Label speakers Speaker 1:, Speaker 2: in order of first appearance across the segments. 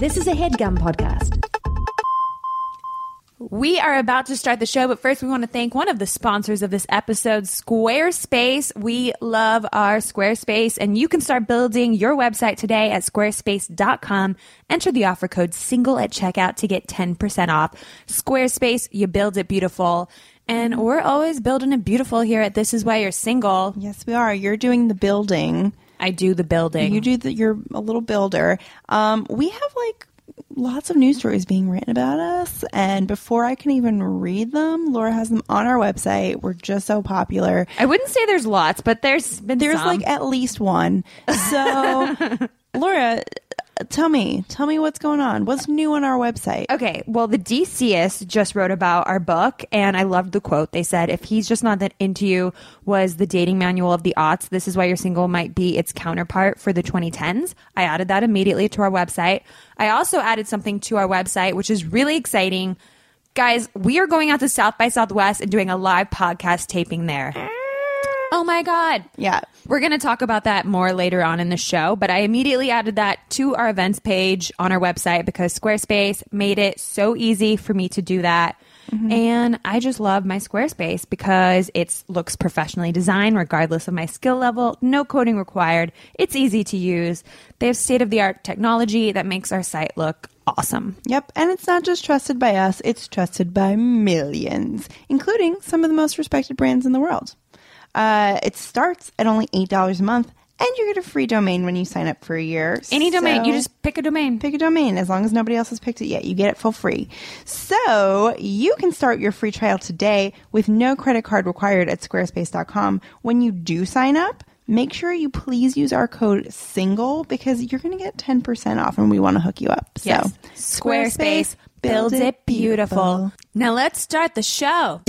Speaker 1: This is a headgum podcast.
Speaker 2: We are about to start the show, but first we want to thank one of the sponsors of this episode, Squarespace. We love our Squarespace, and you can start building your website today at squarespace.com. Enter the offer code SINGLE at checkout to get 10% off. Squarespace, you build it beautiful. And we're always building it beautiful here at This Is Why You're Single.
Speaker 3: Yes, we are. You're doing the building.
Speaker 2: I do the building.
Speaker 3: You do the. You're a little builder. Um, we have like lots of news stories being written about us, and before I can even read them, Laura has them on our website. We're just so popular.
Speaker 2: I wouldn't say there's lots, but there's been
Speaker 3: There's
Speaker 2: some.
Speaker 3: like at least one. So, Laura, tell me, tell me what's going on. What's new on our website?
Speaker 2: Okay, well, the DCist just wrote about our book, and I loved the quote. They said, If he's just not that into you, was the dating manual of the aughts. This is why you're single might be its counterpart for the 2010s. I added that immediately to our website. I also added something to our website, which is really exciting. Guys, we are going out to South by Southwest and doing a live podcast taping there. Oh my God.
Speaker 3: Yeah.
Speaker 2: We're going to talk about that more later on in the show, but I immediately added that to our events page on our website because Squarespace made it so easy for me to do that. Mm-hmm. And I just love my Squarespace because it looks professionally designed regardless of my skill level, no coding required. It's easy to use. They have state of the art technology that makes our site look awesome.
Speaker 3: Yep, and it's not just trusted by us, it's trusted by millions, including some of the most respected brands in the world. Uh, it starts at only $8 a month, and you get a free domain when you sign up for a year.
Speaker 2: Any domain, you just pick a domain.
Speaker 3: pick a domain as long as nobody else has picked it yet. You get it for free. So you can start your free trial today with no credit card required at squarespace.com. When you do sign up, make sure you please use our code SINGLE because you're going to get 10% off and we want to hook you up. So
Speaker 2: Yes. Squarespace builds it beautiful. Now let's start the show.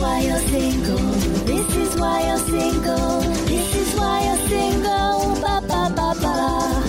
Speaker 4: This is why you're single. This is why you're single. This is why you're single. Ba ba ba ba.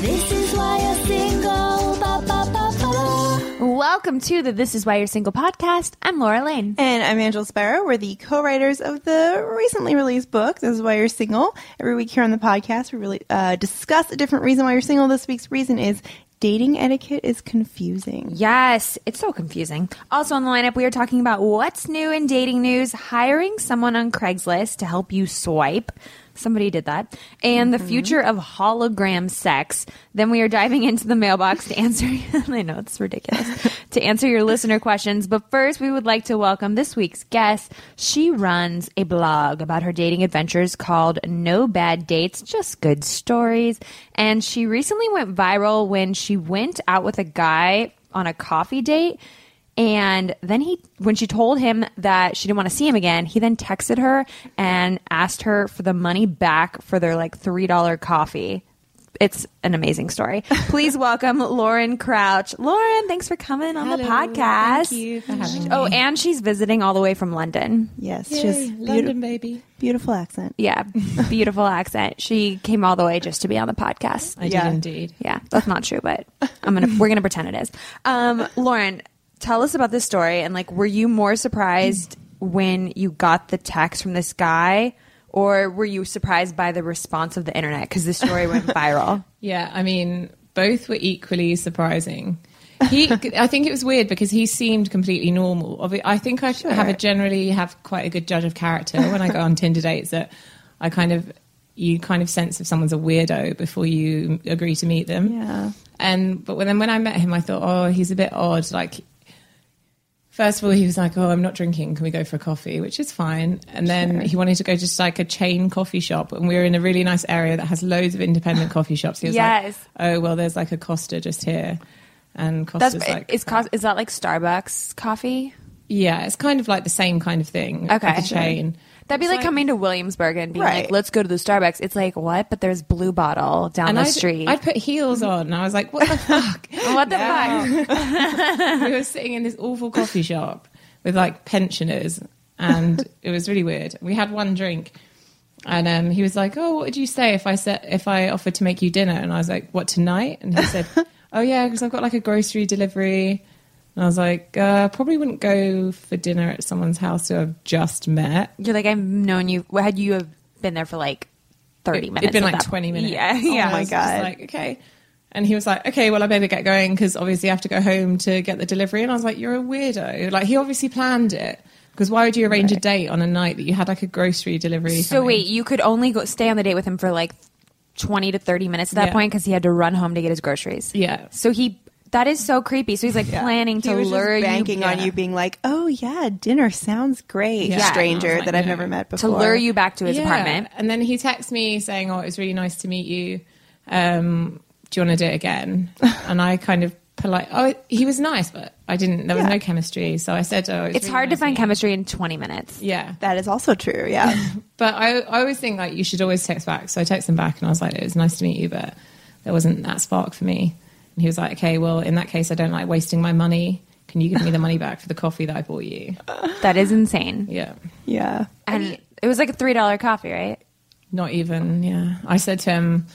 Speaker 4: This is why you're single. Ba ba ba ba.
Speaker 2: Welcome to the This Is Why You're Single podcast. I'm Laura Lane.
Speaker 3: And I'm Angela Sparrow. We're the co-writers of the recently released book. This is why you're single. Every week here on the podcast, we really uh, discuss a different reason why you're single. This week's reason is dating etiquette is confusing.
Speaker 2: Yes, it's so confusing. Also on the lineup, we are talking about what's new in dating news, hiring someone on Craigslist to help you swipe. Somebody did that. And the mm-hmm. future of hologram sex. Then we are diving into the mailbox to answer. I know it's ridiculous. to answer your listener questions. But first, we would like to welcome this week's guest. She runs a blog about her dating adventures called No Bad Dates, Just Good Stories. And she recently went viral when she went out with a guy on a coffee date. And then he, when she told him that she didn't want to see him again, he then texted her and asked her for the money back for their like $3 coffee. It's an amazing story. Please welcome Lauren Crouch. Lauren, thanks for coming on the podcast.
Speaker 5: Thank you for having me.
Speaker 2: Oh, and she's visiting all the way from London.
Speaker 3: Yes,
Speaker 5: Yay,
Speaker 3: just
Speaker 5: London,
Speaker 3: beauti-
Speaker 5: baby.
Speaker 3: beautiful accent.
Speaker 2: Yeah, beautiful accent. She came all the way just to be on the podcast.
Speaker 5: I
Speaker 3: Yeah.
Speaker 5: did indeed.
Speaker 2: Yeah, that's not true, but I'm gonna we're gonna pretend it is. Um, Lauren, tell us about this story and like, were you more surprised when you got the text from this guy, or were you surprised by the response of the internet because this story went viral?
Speaker 5: Yeah, I mean, both were equally surprising. He, I think it was weird because he seemed completely normal. I think I have a generally have quite a good judge of character when I go on Tinder dates. That I kind of you kind of sense if someone's a weirdo before you agree to meet them.
Speaker 3: Yeah.
Speaker 5: And but when, then when I met him, I thought, oh, he's a bit odd. Like, first of all, he was like, oh, I'm not drinking. Can we go for a coffee? Which is fine. And then he wanted to go just like a chain coffee shop, and we were in a really nice area that has loads of independent coffee shops. He was
Speaker 2: Yes.
Speaker 5: like, oh, well, there's like a Costa just here, and
Speaker 2: That's
Speaker 5: like,
Speaker 2: is oh. cost, is that like Starbucks coffee?
Speaker 5: yeah, it's kind of like the same kind of thing.
Speaker 2: Okay.
Speaker 5: like a chain.
Speaker 2: That'd be like,
Speaker 5: like-
Speaker 2: coming to Williamsburg and being
Speaker 3: Right.
Speaker 2: like, "Let's go to the Starbucks." It's like what? But there's Blue Bottle down the
Speaker 5: I'd,
Speaker 2: street.
Speaker 5: I'd put heels on, and I was like, "What the fuck?
Speaker 2: what the fuck?
Speaker 5: we were sitting in this awful coffee shop with like pensioners, and it was really weird. We had one drink, and um, he was like, "Oh, what would you say if I said if I offered to make you dinner?" And I was like, "What tonight?" And he said, "Oh yeah, because I've got like a grocery delivery." And I was like, uh, "Probably wouldn't go for dinner at someone's house who I've just met."
Speaker 2: You're like, I've known you. Had you have been there for like 30
Speaker 5: It-
Speaker 2: minutes.
Speaker 5: It'd been like
Speaker 2: that
Speaker 5: 20 minutes.
Speaker 2: Yeah, yeah.
Speaker 3: My God.
Speaker 5: Like, okay. And he was like, okay, well, I better get going because obviously I have to go home to get the delivery. And I was like, you're a weirdo. Like, he obviously planned it. Because why would you arrange a date on a night that you had like a grocery delivery?
Speaker 2: So
Speaker 5: coming?
Speaker 2: wait, you could only go stay on the date with him for like 20 to 30 minutes at that
Speaker 5: Yeah.
Speaker 2: point because he had to run home to get his groceries.
Speaker 5: Yeah.
Speaker 2: So he, that is so creepy. So he's like planning
Speaker 3: He
Speaker 2: to
Speaker 3: was
Speaker 2: lure
Speaker 3: just
Speaker 2: you
Speaker 3: banking on
Speaker 5: yeah.
Speaker 3: you being like, "Oh yeah, dinner sounds great."
Speaker 5: Yeah.
Speaker 3: Stranger
Speaker 5: like,
Speaker 3: that I've never met before to
Speaker 2: lure you back to his
Speaker 5: Yeah.
Speaker 2: apartment.
Speaker 5: And then he texts me saying, "Oh, it was really nice to meet you. Um, do you want to do it again?" and I kind of polite. Oh, he was nice, but I didn't. There was
Speaker 3: Yeah.
Speaker 5: no chemistry, so I said, "Oh,
Speaker 2: It's
Speaker 5: really
Speaker 2: hard to find
Speaker 5: meeting
Speaker 2: chemistry in 20 minutes.
Speaker 5: Yeah,
Speaker 3: That is also true. Yeah.
Speaker 5: but I, I always think like you should always text back. So I texted him back, and I was like, "It was nice to meet you, but there wasn't that spark for me." And he was like, "Okay, well, in that case, I don't like wasting my money. Can you give me the money back for the coffee that I bought you?"
Speaker 2: That is insane.
Speaker 5: Yeah.
Speaker 3: yeah.
Speaker 2: And it was like a $3 coffee, right?
Speaker 5: Not even, yeah. I said to him,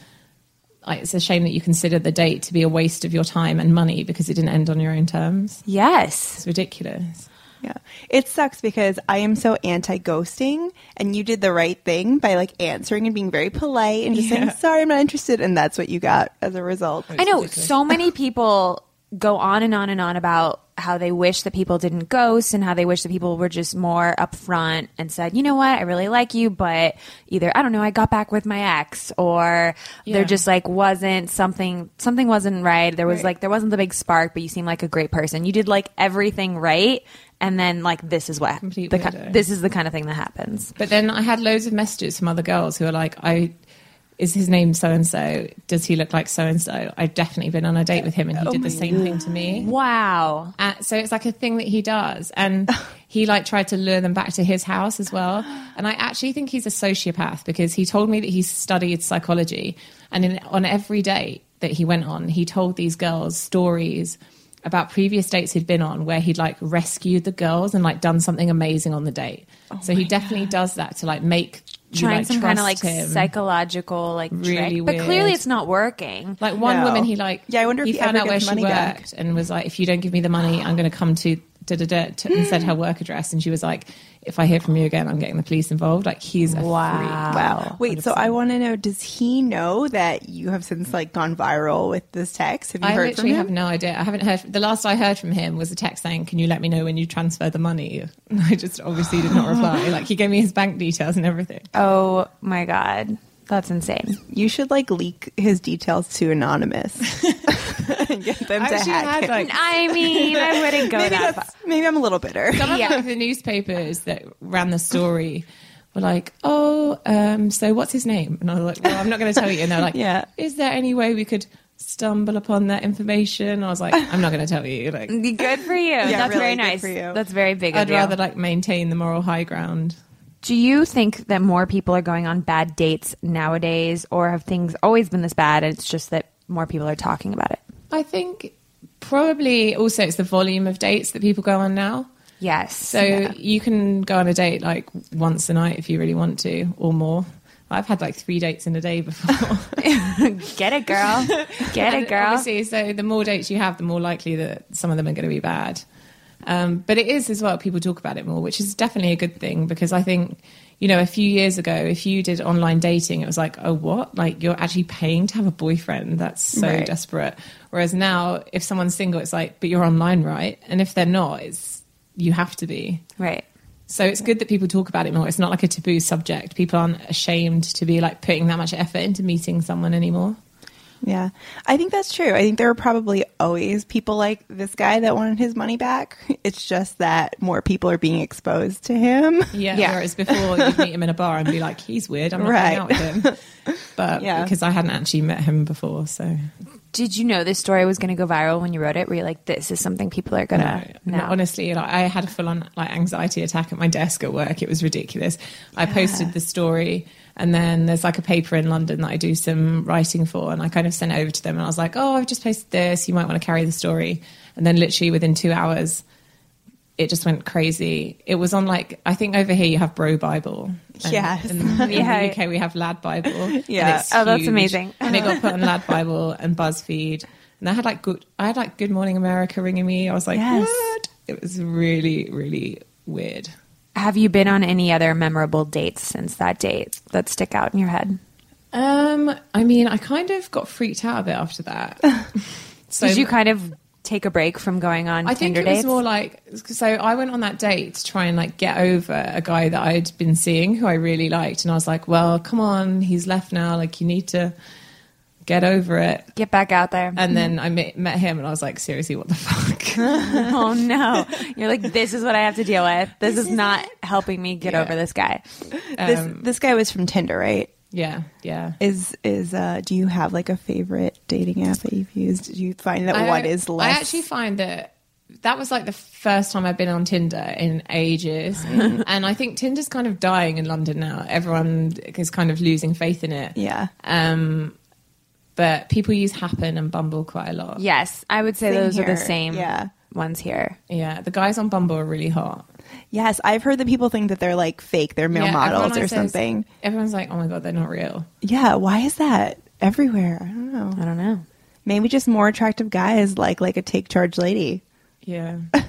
Speaker 5: like, it's a shame that you consider the date to be a waste of your time and money because it didn't end on your own terms.
Speaker 2: Yes.
Speaker 5: It's ridiculous.
Speaker 3: Yeah. It sucks because I am so anti ghosting and you did the right thing by like answering and being very polite and just saying, sorry, I'm not interested. And that's what you got as a result.
Speaker 2: I know so many people go on and on and on about how they wish that people didn't ghost and how they wish that people were just more upfront and said, you know what, I really like you, but either I don't know, I got back with my ex, or there just like wasn't something, something wasn't right. There was
Speaker 5: Right.
Speaker 2: like there wasn't the big spark, but you seem like a great person. You did like everything right, and then like this is what
Speaker 5: Complete
Speaker 2: the
Speaker 5: weirdo.
Speaker 2: this is the kind of thing that happens.
Speaker 5: But then I had loads of messages from other girls who are like, I. Is his name so and so? Does he look like so and so? I've definitely been on a date with him and he did the same thing to me.
Speaker 2: Wow.
Speaker 5: Uh, so it's like a thing that he does, and he like tried to lure them back to his house as well. And I actually think he's a sociopath because he told me that he studied psychology, and in, on every date that he went on, he told these girls stories about previous dates he'd been on where he'd like rescued the girls and like done something amazing on the date. Oh so he definitely does that to like make you,
Speaker 2: Trying
Speaker 5: like,
Speaker 2: some kind of like
Speaker 5: him.
Speaker 2: psychological like
Speaker 5: Really
Speaker 2: trick, but clearly it's not working.
Speaker 5: Like one
Speaker 3: No.
Speaker 5: woman, he like
Speaker 3: Yeah, I wonder if
Speaker 5: he
Speaker 3: he
Speaker 5: found out where she worked
Speaker 3: back.
Speaker 5: and was like, if you don't give me the money, I'm going to come to da da da to- and said her work address, and she was like, if I hear from you again, I'm getting the police involved. Like he's a
Speaker 2: Wow.
Speaker 5: freak.
Speaker 3: Wow. Wait, so I want to know does he know that you have since like gone viral with this text? Have you
Speaker 5: I
Speaker 3: heard from
Speaker 5: literally
Speaker 3: him?
Speaker 5: have no idea. I haven't heard. The last I heard from him was a text saying, "Can you let me know when you transfer the money?" And I just obviously did not reply. Like he gave me his bank details and everything.
Speaker 2: Oh my god, that's insane.
Speaker 3: You should like leak his details to Anonymous and get them
Speaker 5: I
Speaker 3: to
Speaker 5: actually
Speaker 3: hack
Speaker 5: had
Speaker 3: him.
Speaker 5: like
Speaker 2: I mean, I wouldn't go
Speaker 3: maybe,
Speaker 2: that far.
Speaker 3: maybe I'm a little bitter.
Speaker 5: some of
Speaker 2: Yeah.
Speaker 5: like, the newspapers that ran the story were like, "Oh, um, so what's his name?" And I was like, "Well, I'm not going to tell you." And they're like,
Speaker 3: Yeah.
Speaker 5: is there any way we could stumble upon that information?" I was like, "I'm not going to tell you." Like,
Speaker 2: Good for you. Yeah, that's
Speaker 3: really
Speaker 2: very nice.
Speaker 3: for you.
Speaker 2: That's very big
Speaker 5: I'd
Speaker 2: of you.
Speaker 5: rather like maintain the moral high ground.
Speaker 2: Do you think that more people are going on bad dates nowadays, or have things always been this bad? And it's just that more people are talking about it.
Speaker 5: I think probably also it's the volume of dates that people go on now.
Speaker 2: Yes.
Speaker 5: So you can go on a date like once a night if you really want to, or more. I've had like three dates in a day before.
Speaker 2: get it, girl. Get it, girl.
Speaker 5: Obviously, so the more dates you have, the more likely that some of them are going to be bad. Um, but it is as well. People talk about it more, which is definitely a good thing because I think, you know, a few years ago, if you did online dating, it was like, oh, what? Like you're actually paying to have a boyfriend? That's so
Speaker 3: Right.
Speaker 5: desperate. Whereas now, if someone's single, it's like, but you're online, right? And if they're not, it's you have to be.
Speaker 2: Right.
Speaker 5: So it's good that people talk about it more. It's not like a taboo subject. People aren't ashamed to be like putting that much effort into meeting someone anymore.
Speaker 3: Yeah, I think that's true. I think there are probably always people like this guy that wanted his money back. It's just that more people are being exposed to him.
Speaker 5: Yeah.
Speaker 2: Yeah.
Speaker 5: Whereas before you'd meet him in a bar and be like, he's weird. I'm not
Speaker 3: Right.
Speaker 5: going out with him. But
Speaker 3: Yeah.
Speaker 5: because I hadn't actually met him before, so
Speaker 2: Did you know this story was going to go viral when you wrote it? Were you like, this is something people are going to
Speaker 5: no,
Speaker 2: know?
Speaker 5: honestly, like I had a full on like anxiety attack at my desk at work. It was ridiculous. I posted the story, and then there's like a paper in London that I do some writing for, and I kind of sent it over to them, and I was like, "Oh, I've just posted this. You might want to carry the story." And then literally within two hours, it just went crazy. It was on like I think over here you have Bro Bible. And
Speaker 3: Yes.
Speaker 5: In, in
Speaker 2: Yeah.
Speaker 5: the UK we have Lad Bible.
Speaker 3: Yeah.
Speaker 2: Oh, that's amazing.
Speaker 5: and it got put on Lad Bible and BuzzFeed. And I had like good I had like Good Morning America ringing me. I was like,
Speaker 3: Yes.
Speaker 5: what? It was really, really weird.
Speaker 2: Have you been on any other memorable dates since that date that stick out in your head?
Speaker 5: Um, I mean, I kind of got freaked out a bit after that. so
Speaker 2: Did you kind of take a break from going on
Speaker 5: I think it was
Speaker 2: dates?
Speaker 5: more like so. I went on that date to try and like get over a guy that I'd been seeing who I really liked, and I was like, "Well, come on, he's left now. Like, you need to get over it."
Speaker 2: Get back out there.
Speaker 5: And then I met, met him, and I was like, "Seriously, what the fuck?"
Speaker 2: oh no. You're like, this is what I have to deal with. This, is, not helping me get
Speaker 5: Yeah.
Speaker 2: over this guy.
Speaker 3: This
Speaker 5: Um,
Speaker 3: this guy was from Tinder, right?
Speaker 5: yeah, yeah.
Speaker 3: Is is uh do you have like a favorite dating app that you've used? Do you find that
Speaker 5: I-
Speaker 3: one is less
Speaker 5: I actually find that that was like the first time I've been on Tinder in ages, and I think Tinder's kind of dying in London now. Everyone is kind of losing faith in it.
Speaker 3: Yeah.
Speaker 5: Um, but people use Happn and Bumble quite a lot.
Speaker 2: Yes, I would say
Speaker 3: Same
Speaker 2: those are the same
Speaker 3: Yeah.
Speaker 2: ones here.
Speaker 5: Yeah, the guys on Bumble are really hot.
Speaker 3: Yes, I've heard that people think that they're like fake, they're male
Speaker 5: Yeah,
Speaker 3: models or
Speaker 5: says-
Speaker 3: something.
Speaker 5: Everyone's like, "Oh my god, they're not real."
Speaker 3: Yeah, why is that everywhere? I don't know.
Speaker 2: I don't know.
Speaker 3: Maybe just more attractive guys like like a take charge lady.
Speaker 5: Yeah,
Speaker 3: I,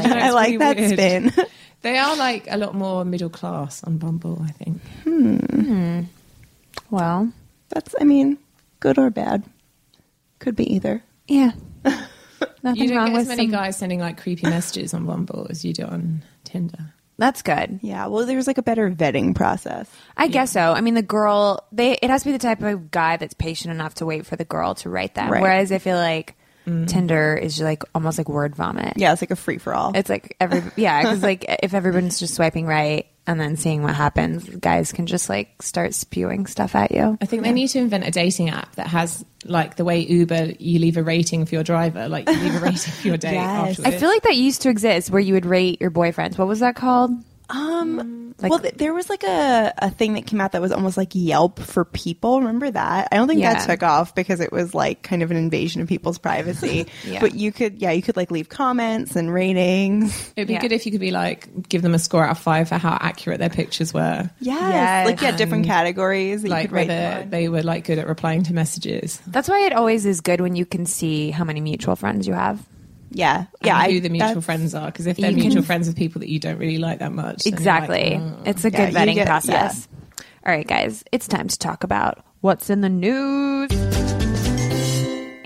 Speaker 5: don't know, it's
Speaker 3: like that
Speaker 5: weird.
Speaker 3: spin.
Speaker 5: They are like a lot more middle class on Bumble. I think. Hmm.
Speaker 2: Well,
Speaker 3: That's I mean, good or bad. Could be either.
Speaker 2: yeah. Nothing You
Speaker 5: don't
Speaker 2: wrong
Speaker 5: get as
Speaker 2: with
Speaker 5: many
Speaker 2: some-
Speaker 5: guys sending like creepy messages on Bumble as you do on Tinder.
Speaker 2: That's good.
Speaker 3: Yeah, well there's like a better vetting process.
Speaker 2: I guess so. I mean, the girl, they it has to be the type of guy that's patient enough to wait for the girl to write them.
Speaker 3: Right.
Speaker 2: Whereas I feel like mm. Tinder is like almost like word vomit.
Speaker 3: Yeah, it's like a free for all.
Speaker 2: It's like every yeah, because like if everyone's just swiping right and then seeing what happens, guys can just like start spewing stuff at you.
Speaker 5: I think they need to invent a dating app that has like the way Uber, you leave a rating for your driver, like you leave a rating for your date.
Speaker 3: Yes.
Speaker 2: I feel like that used to exist where you would rate your boyfriends. What was that called?
Speaker 3: Um,
Speaker 2: Like-
Speaker 3: well, th- there was like a, a thing that came out that was almost like Yelp for people. Remember that? I don't think
Speaker 2: Yeah.
Speaker 3: that took off because it was like kind of an invasion of people's privacy.
Speaker 2: Yeah.
Speaker 3: But you could, yeah, you could like leave comments and ratings.
Speaker 5: It'd be
Speaker 2: Yeah.
Speaker 5: good if you could be like, give them a score out of five for how accurate their pictures were.
Speaker 3: Yeah,
Speaker 2: Yes.
Speaker 3: Like, yeah, different categories that you
Speaker 5: Like
Speaker 3: could rate
Speaker 5: whether
Speaker 3: them
Speaker 5: they were like good at replying to messages.
Speaker 2: That's why it always is good when you can see how many mutual friends you have.
Speaker 3: Yeah.
Speaker 5: and
Speaker 3: Yeah.
Speaker 5: who
Speaker 3: I-
Speaker 5: the mutual friends are. Because if they're
Speaker 2: You can-
Speaker 5: mutual friends with people that you don't really like that much.
Speaker 2: Exactly.
Speaker 5: like, "Mm."
Speaker 2: It's a good
Speaker 3: you
Speaker 2: vetting
Speaker 3: get-
Speaker 2: process. All right, guys, it's time to talk about what's in the news.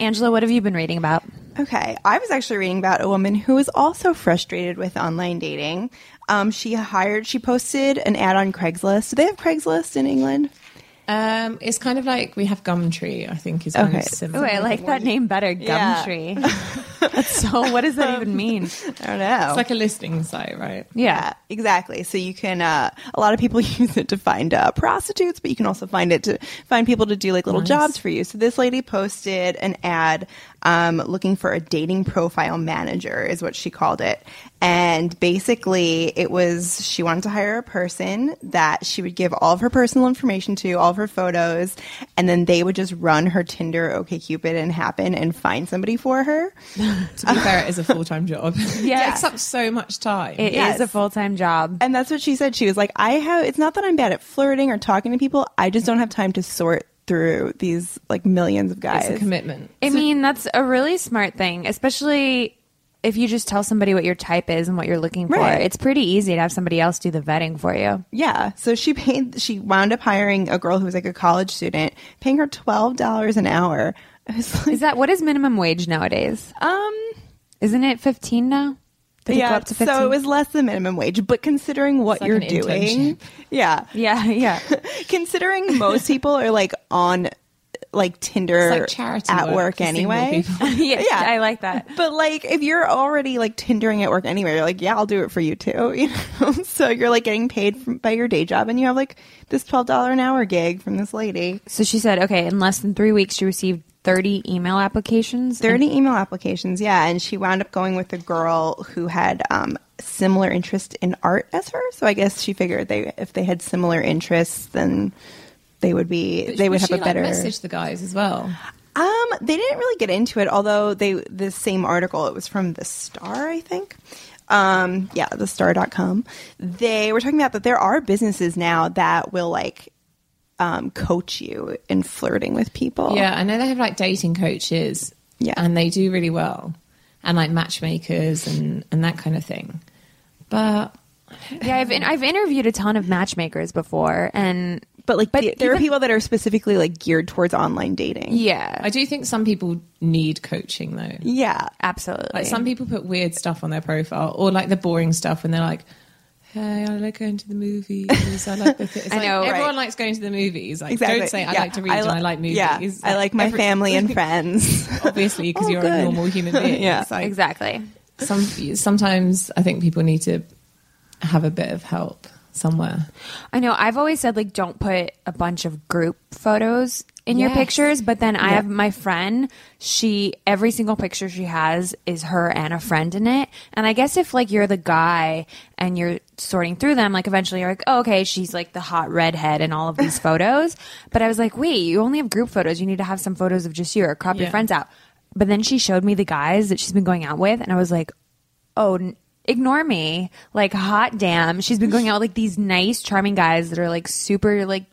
Speaker 2: Angela, what have you been reading about?
Speaker 3: Okay, I was actually reading about a woman who was also frustrated with online dating. Um, she hired, she posted an ad on Craigslist. Do they have Craigslist in England?
Speaker 5: Um, it's kind of like we have Gumtree. I think is kind
Speaker 3: Okay.
Speaker 5: of
Speaker 2: Oh,
Speaker 5: similar.
Speaker 2: I like that name better, Gumtree. That's so. What does that even mean?
Speaker 3: I don't know.
Speaker 5: It's like a listing site, right?
Speaker 3: Yeah, exactly. So you can. Uh, a lot of people use it to find uh, prostitutes, but you can also find it to find people to do like little
Speaker 5: Nice.
Speaker 3: jobs for you. So this lady posted an ad um, looking for a dating profile manager, is what she called it. And basically, it was she wanted to hire a person that she would give all of her personal information to, all of her photos, and then they would just run her Tinder, OkCupid, and Happn and find somebody for her.
Speaker 5: To be fair, it is a full time job.
Speaker 2: Yeah.
Speaker 5: it takes up so much time.
Speaker 2: It is
Speaker 3: Yes.
Speaker 2: a full time job.
Speaker 3: And that's what she said. She was like, I have, it's not that I'm bad at flirting or talking to people. I just don't have time to sort through these like millions of guys.
Speaker 5: it's a commitment.
Speaker 2: I mean, that's a really smart thing, especially if you just tell somebody what your type is and what you're looking for.
Speaker 3: Right.
Speaker 2: It's pretty easy to have somebody else do the vetting for you.
Speaker 3: yeah. So she paid, she wound up hiring a girl who was like a college student, paying her $12 an hour. I was like,
Speaker 2: Is that what is minimum wage nowadays?
Speaker 3: um,
Speaker 2: Isn't it 15 now? Did
Speaker 3: yeah.
Speaker 2: up to 15?
Speaker 3: So it was less than minimum wage, but considering what
Speaker 5: like
Speaker 3: you're doing,
Speaker 5: internship.
Speaker 3: yeah,
Speaker 2: Yeah, yeah.
Speaker 3: considering most people are like on like Tinder
Speaker 5: like charity
Speaker 3: at
Speaker 5: work
Speaker 3: work anyway.
Speaker 2: yeah,
Speaker 3: Yeah.
Speaker 2: I like that.
Speaker 3: But like, if you're already like Tindering at work anyway, you're like, yeah, I'll do it for you too. You know, so you're like getting paid from, by your day job, and you have like this twelve dollar an hour gig from this lady.
Speaker 2: So she said, okay, in less than three weeks, she received 30 email applications.
Speaker 3: Thirty email applications, yeah, and she wound up going with a girl who had um, similar interest in art as her. So I guess she figured they if they had similar interests, then they would be
Speaker 5: But
Speaker 3: they would
Speaker 5: she,
Speaker 3: have a better.
Speaker 5: like, message the guys as well.
Speaker 3: Um, they didn't really get into it, although they the same article, it was from the Star, I think. Um, yeah, the star.com. They were talking about that there are businesses now that will like um, coach you in flirting with people.
Speaker 5: Yeah, I know they have like dating coaches.
Speaker 3: Yeah.
Speaker 5: and they do really well, and like matchmakers and and that kind of thing. But
Speaker 2: Yeah, I've, I've interviewed a ton of matchmakers before, and
Speaker 3: But like,
Speaker 2: But
Speaker 3: the- there are people that are specifically like geared towards online dating.
Speaker 2: Yeah,
Speaker 5: I do think some people need coaching though.
Speaker 3: Yeah.
Speaker 2: absolutely.
Speaker 5: Like some people put weird stuff on their profile, or like the boring stuff when they're like, "Hey, I like going to the movies. I like the." Th-.
Speaker 2: I
Speaker 5: like,
Speaker 2: know, right.
Speaker 5: everyone likes going to the movies. Like,
Speaker 3: Exactly.
Speaker 5: don't say I
Speaker 3: Yeah.
Speaker 5: like to read and
Speaker 3: li-
Speaker 5: I like movies.
Speaker 3: Yeah. I like my
Speaker 5: every-
Speaker 3: family and friends.
Speaker 5: obviously because
Speaker 3: Oh,
Speaker 5: you're
Speaker 3: good.
Speaker 5: a normal human being.
Speaker 3: Yeah.
Speaker 5: Like
Speaker 2: exactly.
Speaker 5: some sometimes I think people need to have a bit of help somewhere.
Speaker 2: I know. I've always said like don't put a bunch of group photos in your pictures, but then I
Speaker 3: Yeah.
Speaker 2: have my friend, she every single picture she has is her and a friend in it. And I guess if like you're the guy and you're sorting through them, like eventually you're like, oh, okay, she's like the hot redhead in all of these photos. But I was like, wait, you only have group photos. You need to have some photos of just you or crop your friends out. But then she showed me the guys that she's been going out with, and I was like, oh, ignore me. Like, hot damn. She's been going out with like these nice, charming guys that are like super, like,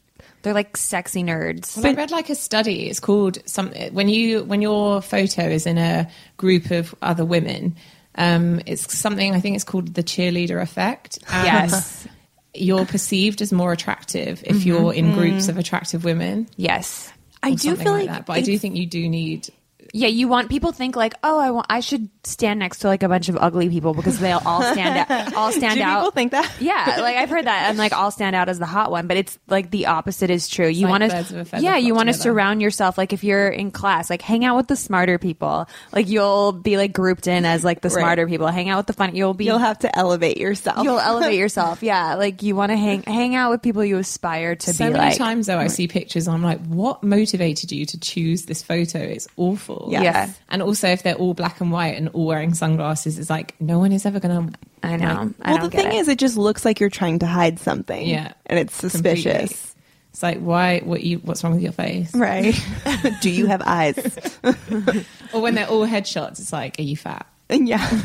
Speaker 2: they're like sexy nerds.
Speaker 5: Well, I read like a study. It's called some when you when your photo is in a group of other women. Um, it's something I think it's called the cheerleader effect.
Speaker 2: Yes.
Speaker 5: you're perceived as more attractive if you're in groups of attractive women.
Speaker 2: Yes.
Speaker 3: I do feel like,
Speaker 5: that. But I do think you do need.
Speaker 2: Yeah, you want people think like, oh, I want, I should stand next to like a bunch of ugly people because they'll all stand out, all stand
Speaker 3: Do
Speaker 2: out.
Speaker 3: people think that?
Speaker 2: Yeah, like I've heard that, and like I'll stand out as the hot one, but it's like the opposite is true. you
Speaker 5: like
Speaker 2: want
Speaker 5: birds of a
Speaker 2: to, yeah, you want to surround yourself. Like if you're in class, like hang out with the smarter people. Like you'll be like grouped in as like the
Speaker 3: Right.
Speaker 2: smarter people. Hang out with the fun. You'll be
Speaker 3: You'll have to elevate yourself.
Speaker 2: you'll elevate yourself. Yeah, like you want to hang hang out with people you aspire to
Speaker 5: So
Speaker 2: be So
Speaker 5: many
Speaker 2: like.
Speaker 5: times though, I see pictures. and I'm like, what motivated you to choose this photo? It's awful.
Speaker 3: Yes.
Speaker 2: Yeah.
Speaker 5: And also, if they're all black and white and all wearing sunglasses, it's like no one is ever going to.
Speaker 2: I know. I
Speaker 3: well,
Speaker 2: don't
Speaker 3: the
Speaker 2: get
Speaker 3: thing
Speaker 2: it.
Speaker 3: is, it just looks like you're trying to hide something.
Speaker 5: Yeah.
Speaker 3: And it's suspicious.
Speaker 5: It's like why? What you? What's wrong with your face?
Speaker 3: Right. do you have eyes?
Speaker 5: Or when they're all headshots, it's like, are you fat?
Speaker 3: yeah.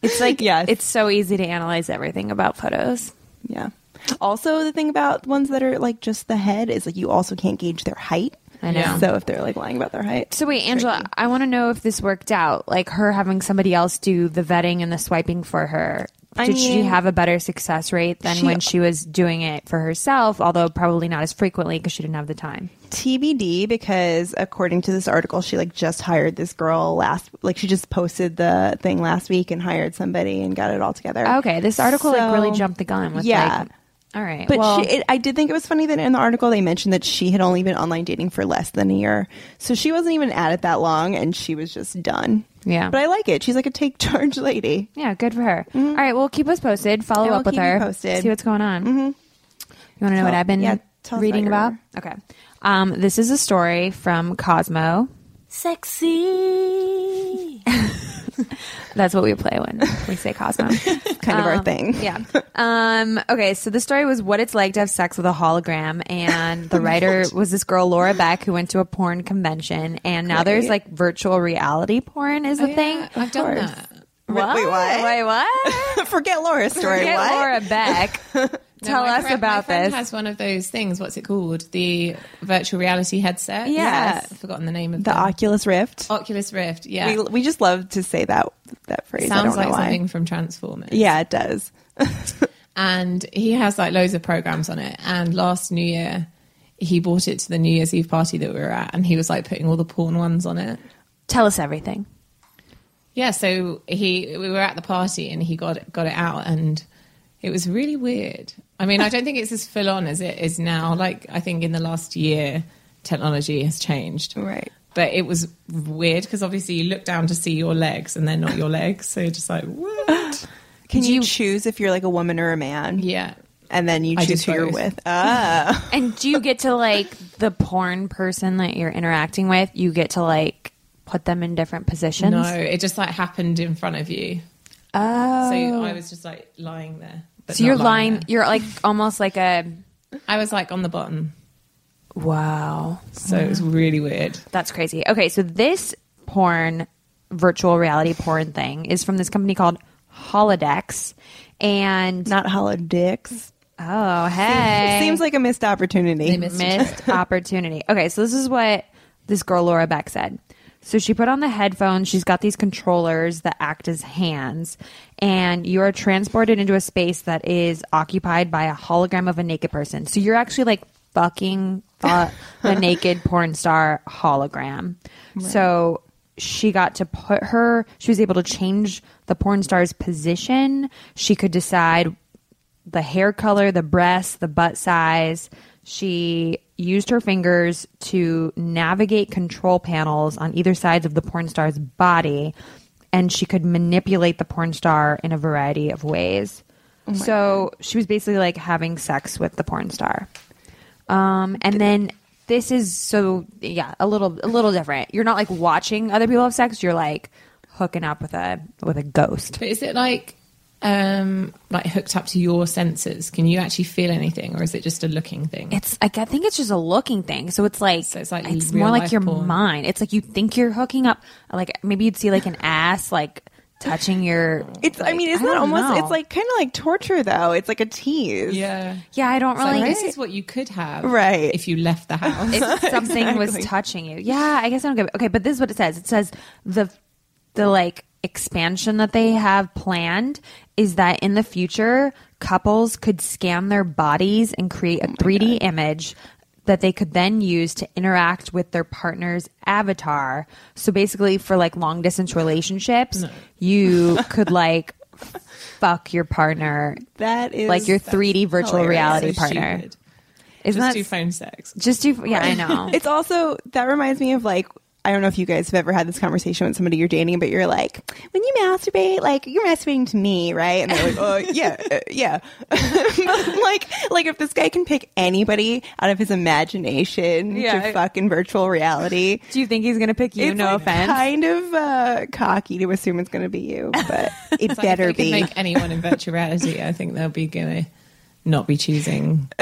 Speaker 2: it's like
Speaker 3: Yes.
Speaker 2: it's so easy to analyze everything about photos.
Speaker 3: Yeah. Also, the thing about ones that are like just the head is like you also can't gauge their height.
Speaker 2: I know.
Speaker 5: Yeah.
Speaker 3: So if they're like lying about their height.
Speaker 2: So wait, Angela, I want to know if this worked out. Like her having somebody else do the vetting and the swiping for her.
Speaker 3: I
Speaker 2: Did she
Speaker 3: mean,
Speaker 2: have a better success rate than
Speaker 3: she-
Speaker 2: when she was doing it for herself? Although probably not as frequently because she didn't have the time.
Speaker 3: TBD because according to this article, she like just hired this girl last, like she just posted the thing last week and hired somebody and got it all together.
Speaker 2: Okay, this article like really jumped the gun with
Speaker 3: Yeah.
Speaker 2: like. All right,
Speaker 3: But
Speaker 2: well,
Speaker 3: she, it, I did think it was funny that in the article they mentioned that she had only been online dating for less than a year, so she wasn't even at it that long, and she was just done.
Speaker 2: Yeah.
Speaker 3: but I like it. She's like a take charge lady.
Speaker 2: yeah, good for her. All right, well, keep us posted. Follow up with her.
Speaker 3: posted.
Speaker 2: See what's going on. Mm-hmm. You want to know what I've been
Speaker 3: yeah,
Speaker 2: reading
Speaker 3: about
Speaker 2: about? Okay, um, this is a story from Cosmo.
Speaker 4: Sexy.
Speaker 2: That's what we play when we say Cosmo.
Speaker 3: Kind of our
Speaker 2: Um,
Speaker 3: thing.
Speaker 2: Yeah. Um, okay, so the story was what it's like to have sex with a hologram, and the writer was this girl Laura Beck who went to a porn convention, and now there's like virtual reality porn is a
Speaker 5: Oh,
Speaker 2: thing.
Speaker 5: yeah, I've done that.
Speaker 2: What?
Speaker 3: Wait, what?
Speaker 2: Wait, what?
Speaker 3: Forget Laura's story.
Speaker 2: Forget
Speaker 3: what?
Speaker 2: Laura Beck. Tell us
Speaker 5: friend-
Speaker 2: about
Speaker 5: my friend
Speaker 2: this.
Speaker 5: Has one of those things. What's it called? The virtual reality headset.
Speaker 2: Yes.
Speaker 5: I've forgotten the name of
Speaker 3: The
Speaker 5: them.
Speaker 3: Oculus Rift.
Speaker 5: Oculus Rift. Yeah,
Speaker 3: We we just love to say that that phrase. I
Speaker 5: sounds like something from Transformers.
Speaker 3: Yeah, it does.
Speaker 5: and he has like loads of programs on it. And last New Year, he bought it to the New Year's Eve party that we were at, and he was like putting all the porn ones on it.
Speaker 2: Tell us everything.
Speaker 5: Yeah, so he we were at the party and he got got it out and it was really weird. I mean, I don't think it's as full on as it is now. Like I think in the last year technology has changed.
Speaker 3: Right.
Speaker 5: But it was weird because obviously you look down to see your legs and they're not your legs. So you're just like, what?
Speaker 3: Can you,
Speaker 2: you-
Speaker 3: choose if you're like a woman or a man?
Speaker 5: Yeah.
Speaker 3: And then you choose who you're with. Ah.
Speaker 2: And do you get to like the porn person that you're interacting with? You get to like put them in different positions.
Speaker 5: No, it just like happened in front of you.
Speaker 2: Oh,
Speaker 5: So I was just like lying there. But
Speaker 2: so you're
Speaker 5: lying
Speaker 2: lying. You're like almost like a
Speaker 5: I was like on the bottom.
Speaker 2: wow.
Speaker 5: So it was really weird.
Speaker 2: That's crazy. Okay, so this porn, virtual reality porn thing is from this company called Holodex. And
Speaker 3: Not holodicks.
Speaker 2: oh, hey.
Speaker 3: It Seems like a missed opportunity.
Speaker 5: They missed-
Speaker 2: missed opportunity. Okay, so this is what this girl Laura Beck said. So she put on the headphones. She's got these controllers that act as hands, and you are transported into a space that is occupied by a hologram of a naked person. So you're actually like fucking the, the naked porn star hologram. So she got to put her, she was able to change the porn star's position. She could decide the hair color, the breasts, the butt size. She used her fingers to navigate control panels on either sides of the porn star's body, and she could manipulate the porn star in a variety of ways. so she was basically like having sex with the porn star. Um, and then this is so yeah, a little a little different. You're not like watching other people have sex. You're like hooking up with a with a ghost.
Speaker 5: But is it like um like hooked up to your senses? Can you actually feel anything, or is it just a looking thing?
Speaker 2: It's like I think it's just a looking thing. So it's like
Speaker 5: So it's like
Speaker 2: it's more like your
Speaker 5: porn.
Speaker 2: mind. It's like you think you're hooking up. Like maybe you'd see like an ass like touching your.
Speaker 3: It's. I mean, isn't
Speaker 2: I
Speaker 3: that almost?
Speaker 2: know.
Speaker 3: It's like kind of like torture, though. It's like a tease.
Speaker 5: yeah.
Speaker 2: yeah, I don't
Speaker 5: It's like,
Speaker 2: really.
Speaker 5: this is what you could have,
Speaker 3: Right.
Speaker 5: If you left the house.
Speaker 2: if something was touching you. Yeah, I guess I don't get it. Okay, but this is what it says. It says the the like expansion that they have planned is that in the future couples could scan their bodies and create a 3D image that they could then use to interact with their partner's avatar. So basically for like long distance relationships, you could like fuck your partner
Speaker 3: That is
Speaker 2: like your 3D virtual
Speaker 3: hilarious.
Speaker 2: reality
Speaker 5: So
Speaker 2: partner.
Speaker 5: stupid.
Speaker 2: Isn't
Speaker 5: Just
Speaker 2: that
Speaker 5: do phone sex.
Speaker 2: just do yeah, I know.
Speaker 3: It's also that reminds me of like I don't know if you guys have ever had this conversation with somebody you're dating, but you're like, when you masturbate, like you're masturbating to me, right? And they're like, oh yeah, uh, yeah. like, like if this guy can pick anybody out of his imagination
Speaker 2: Yeah.
Speaker 3: to fucking virtual reality,
Speaker 2: Do you think he's gonna pick you? no
Speaker 3: like
Speaker 2: offense.
Speaker 3: kind of uh, cocky to assume it's going to be you, but it
Speaker 5: It's
Speaker 3: better be.
Speaker 5: make anyone in virtual reality, I think they'll be gonna not be choosing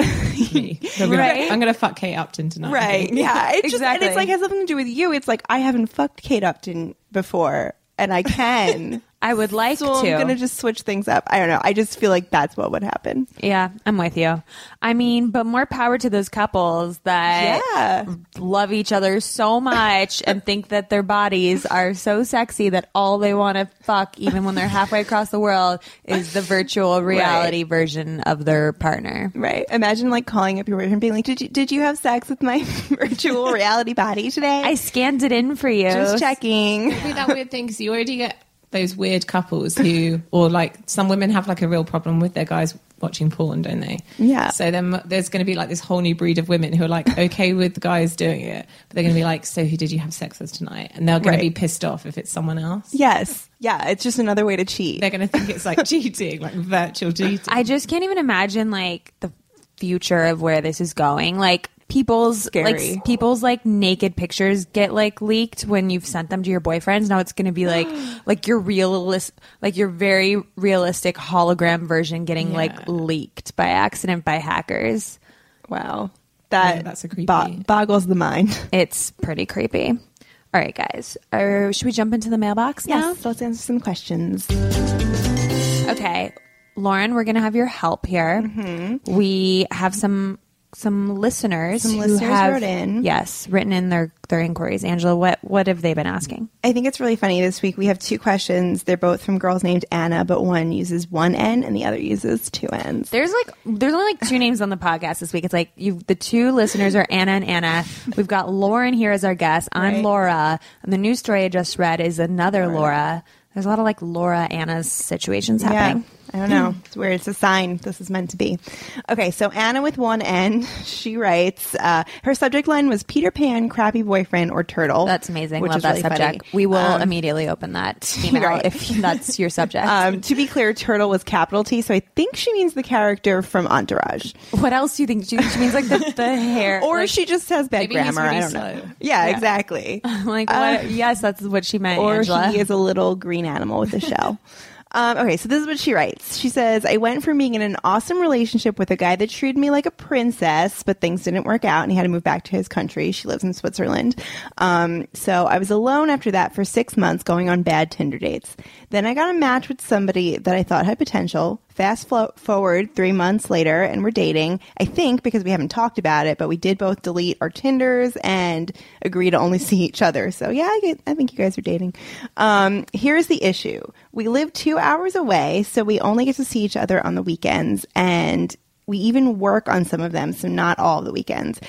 Speaker 5: me. They'll be like,
Speaker 2: Right?
Speaker 5: I'm gonna fuck Kate Upton tonight.
Speaker 3: Right. Yeah. It's just and it's like has nothing to do with you. It's like I haven't fucked Kate Upton before and I can.
Speaker 2: I would like
Speaker 3: so
Speaker 2: to.
Speaker 3: I'm gonna just switch things up. I don't know. I just feel like that's what would happen.
Speaker 2: yeah, I'm with you. I mean, but more power to those couples that
Speaker 3: Yeah.
Speaker 2: love each other so much and think that their bodies are so sexy that all they want to fuck, even when they're halfway across the world, is the virtual reality version of their partner.
Speaker 3: Right. Imagine like calling up your boyfriend and being like, Did you did you have sex with my virtual reality body today?
Speaker 2: I scanned it in for you.
Speaker 3: just checking.
Speaker 5: Be that weird thing because you already get those weird couples who, or like some women have like a real problem with their guys watching porn, don't they?
Speaker 3: Yeah.
Speaker 5: So then there's going to be like this whole new breed of women who are like okay with the guys doing it, but they're going to be like, so who did you have sex with tonight? And they're going
Speaker 3: Right.
Speaker 5: to be pissed off if it's someone else.
Speaker 3: Yes. Yeah. It's just another way to cheat.
Speaker 5: They're going to think it's like cheating, like virtual cheating.
Speaker 2: I just can't even imagine like the future of where this is going. Like people's
Speaker 3: Scary.
Speaker 2: like people's like naked pictures get like leaked when you've sent them to your boyfriends. Now it's going to be like like your realist like your very realistic hologram version getting like leaked by accident by hackers.
Speaker 3: Wow. That
Speaker 5: Yeah, that's a creepy-
Speaker 3: bo- boggles the mind.
Speaker 2: It's pretty creepy. All right, guys. Or should we jump into the mailbox now?
Speaker 3: Yes. Let's answer some questions.
Speaker 2: Okay, Lauren, we're gonna have your help here. Mm-hmm. We have some some listeners
Speaker 3: Some
Speaker 2: who have
Speaker 3: wrote in.
Speaker 2: yes written in their their inquiries. Angela, what what have they been asking?
Speaker 3: I think it's really funny this week. We have two questions. They're both from girls named Anna, but one uses one N and the other uses two N's.
Speaker 2: There's like there's only like two names on the podcast this week. It's like you the two listeners are Anna and Anna. We've got Lauren here as our guest. I'm
Speaker 3: Right.
Speaker 2: Laura, and the news story I just read is another Laura. There's a lot of like Laura Anna's situations happening.
Speaker 3: I don't know. It's weird. It's a sign this is meant to be. Okay, so Anna with one N, she writes, uh, her subject line was Peter Pan, crappy boyfriend, or turtle.
Speaker 2: That's amazing.
Speaker 3: Which
Speaker 2: Love
Speaker 3: is
Speaker 2: that
Speaker 3: really
Speaker 2: subject.
Speaker 3: funny.
Speaker 2: We will
Speaker 3: Um,
Speaker 2: immediately open that email
Speaker 3: Right.
Speaker 2: if that's your subject.
Speaker 3: Um, to be clear, turtle was capital T, so I think she means the character from Entourage.
Speaker 2: What else do you think? Do you think she means like the, the hair?
Speaker 3: Or
Speaker 2: like,
Speaker 3: she just has bad grammar. I don't know.
Speaker 5: slow.
Speaker 3: Yeah, exactly.
Speaker 2: like what?
Speaker 3: Uh,
Speaker 2: yes, that's what she meant,
Speaker 3: or
Speaker 2: Angela.
Speaker 3: he is a little green animal with a shell. Um, okay, so this is what she writes. She says, I went from being in an awesome relationship with a guy that treated me like a princess, but things didn't work out and he had to move back to his country. She lives in Switzerland. Um, so I was alone after that for six months going on bad Tinder dates. Then I got a match with somebody that I thought had potential. Fast forward three months later, and we're dating. I think because we haven't talked about it, but we did both delete our Tinders and agree to only see each other. So yeah, I, get, I think you guys are dating. Um, here's the issue: we live two hours away, so we only get to see each other on the weekends, and We even work on some of them, so not all the weekends.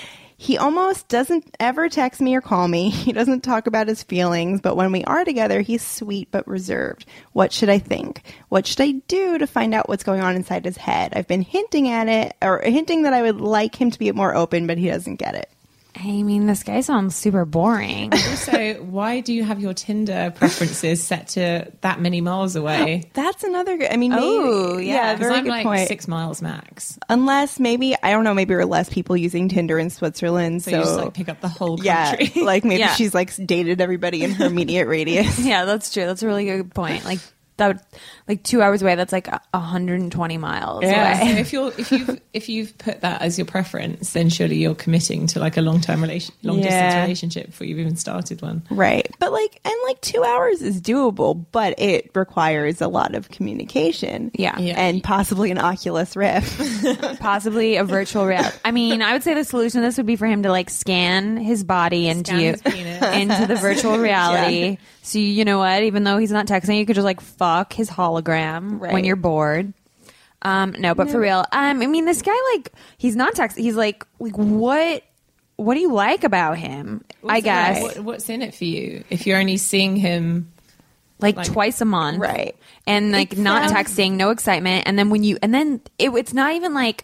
Speaker 3: He almost doesn't ever text me or call me. He doesn't talk about his feelings, but when we are together, he's sweet but reserved. What should I think? What should I do to find out what's going on inside his head? I've been hinting at it or hinting that I would like him to be more open, but he doesn't get it.
Speaker 2: I mean, this guy sounds super boring.
Speaker 5: Also, why do you have your Tinder preferences set to that many miles away?
Speaker 3: That's another good. I mean, maybe,
Speaker 2: Oh, yeah,
Speaker 5: 'Cause
Speaker 3: very
Speaker 5: I'm
Speaker 3: good
Speaker 5: like
Speaker 3: point.
Speaker 5: six miles max.
Speaker 3: Unless maybe I don't know, maybe there are less people using Tinder in Switzerland,
Speaker 5: So,
Speaker 3: so,
Speaker 5: you just like pick up the whole
Speaker 3: yeah,
Speaker 5: country.
Speaker 3: like maybe
Speaker 2: Yeah.
Speaker 3: she's like dated everybody in her immediate radius.
Speaker 2: yeah, that's true. That's a really good point. Like that, would, like two hours away. That's like a 120 miles
Speaker 5: Yeah, so if you're if you've if you've put that as your preference, then surely you're committing to like a long term relation, long distance
Speaker 3: Yeah.
Speaker 5: relationship before you've even started one.
Speaker 3: Right. But like, and like two hours is doable, but it requires a lot of communication.
Speaker 2: Yeah.
Speaker 5: Yeah.
Speaker 3: And possibly an Oculus Rift.
Speaker 2: Possibly a virtual reality. I mean, I would say the solution to this would be for him to like scan his body into
Speaker 5: Scan
Speaker 2: you, into the virtual reality. So you know what? Even though he's not texting, you could just like fuck his hologram when you're bored. Um, no, but for real, um, I mean, this guy like he's not texting. He's like, like what? What do you like about him? I
Speaker 5: What's-
Speaker 2: guess
Speaker 5: what, what's in it for you if you're only seeing him.
Speaker 2: like,
Speaker 5: like-
Speaker 2: twice a month,
Speaker 3: Right.
Speaker 2: And like
Speaker 3: It
Speaker 2: not
Speaker 3: sounds-
Speaker 2: texting, no excitement. And then when you, and then it, it's not even like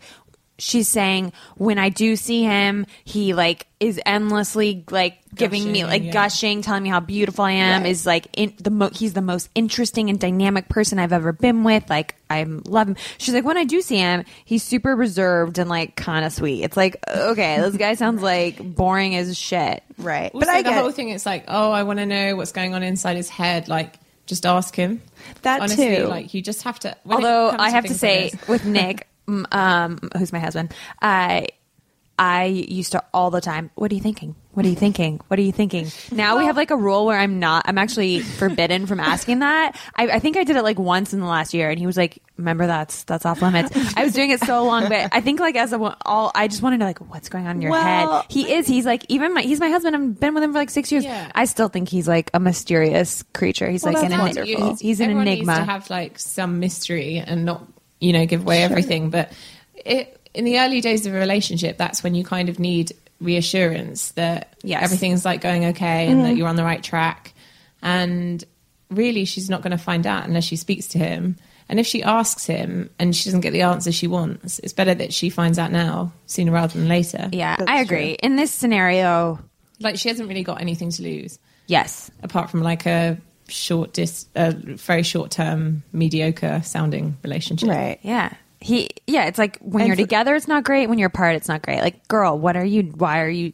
Speaker 2: she's saying when I do see him, he like is endlessly like giving me like
Speaker 5: yeah.
Speaker 2: gushing, telling me how beautiful I am.
Speaker 3: Right.
Speaker 2: Is like in the mo- he's the most interesting and dynamic person I've ever been with. Like I love him. She's like when I do see him, he's super reserved and like kind of sweet. It's like okay, this guy sounds like boring as shit.
Speaker 3: right.
Speaker 5: Also,
Speaker 3: but I
Speaker 5: the
Speaker 3: get
Speaker 5: whole thing. It's like, oh, I want to know what's going on inside his head. Like, just ask him.
Speaker 3: That
Speaker 5: Honestly,
Speaker 3: too.
Speaker 5: Like, you just have to. when
Speaker 2: Although I have to
Speaker 5: things
Speaker 2: say,
Speaker 5: like
Speaker 2: with Nick, m- um, who's my husband, I I used to all the time. What are you thinking? What are you thinking? What are you thinking? Now we have like a rule where I'm not. I'm actually forbidden from asking that. I, I think I did it like once in the last year, and he was like, "Remember that's that's off limits." I was doing it so long, but I think like as a all, I just wanted to know like, what's going on in your
Speaker 3: Well-
Speaker 2: head? He is. He's like even my. He's my husband. I've been with him for like six years.
Speaker 5: Yeah.
Speaker 2: I still think he's like a mysterious creature. He's
Speaker 3: Well,
Speaker 2: like an
Speaker 3: wonderful.
Speaker 2: he's, he's an enigma.
Speaker 5: Needs to have like some mystery and not, you know, give away everything. But it, in the early days of a relationship, that's when you kind of need reassurance that
Speaker 2: Yes.
Speaker 5: everything's like going okay and that mm-hmm. you're on the right track. And really, she's not going to find out unless she speaks to him. And if she asks him and she doesn't get the answer she wants, it's better that she finds out now sooner rather than later.
Speaker 2: Yeah,
Speaker 3: That's
Speaker 2: I agree. In this scenario,
Speaker 5: Like she hasn't really got anything to lose
Speaker 2: yes.
Speaker 5: apart from like a short dis a very short term mediocre sounding relationship
Speaker 3: right.
Speaker 2: Yeah. He yeah, it's like when
Speaker 3: And
Speaker 2: you're
Speaker 3: for-
Speaker 2: together it's not great, when you're apart it's not great. Like, girl, what are you why are you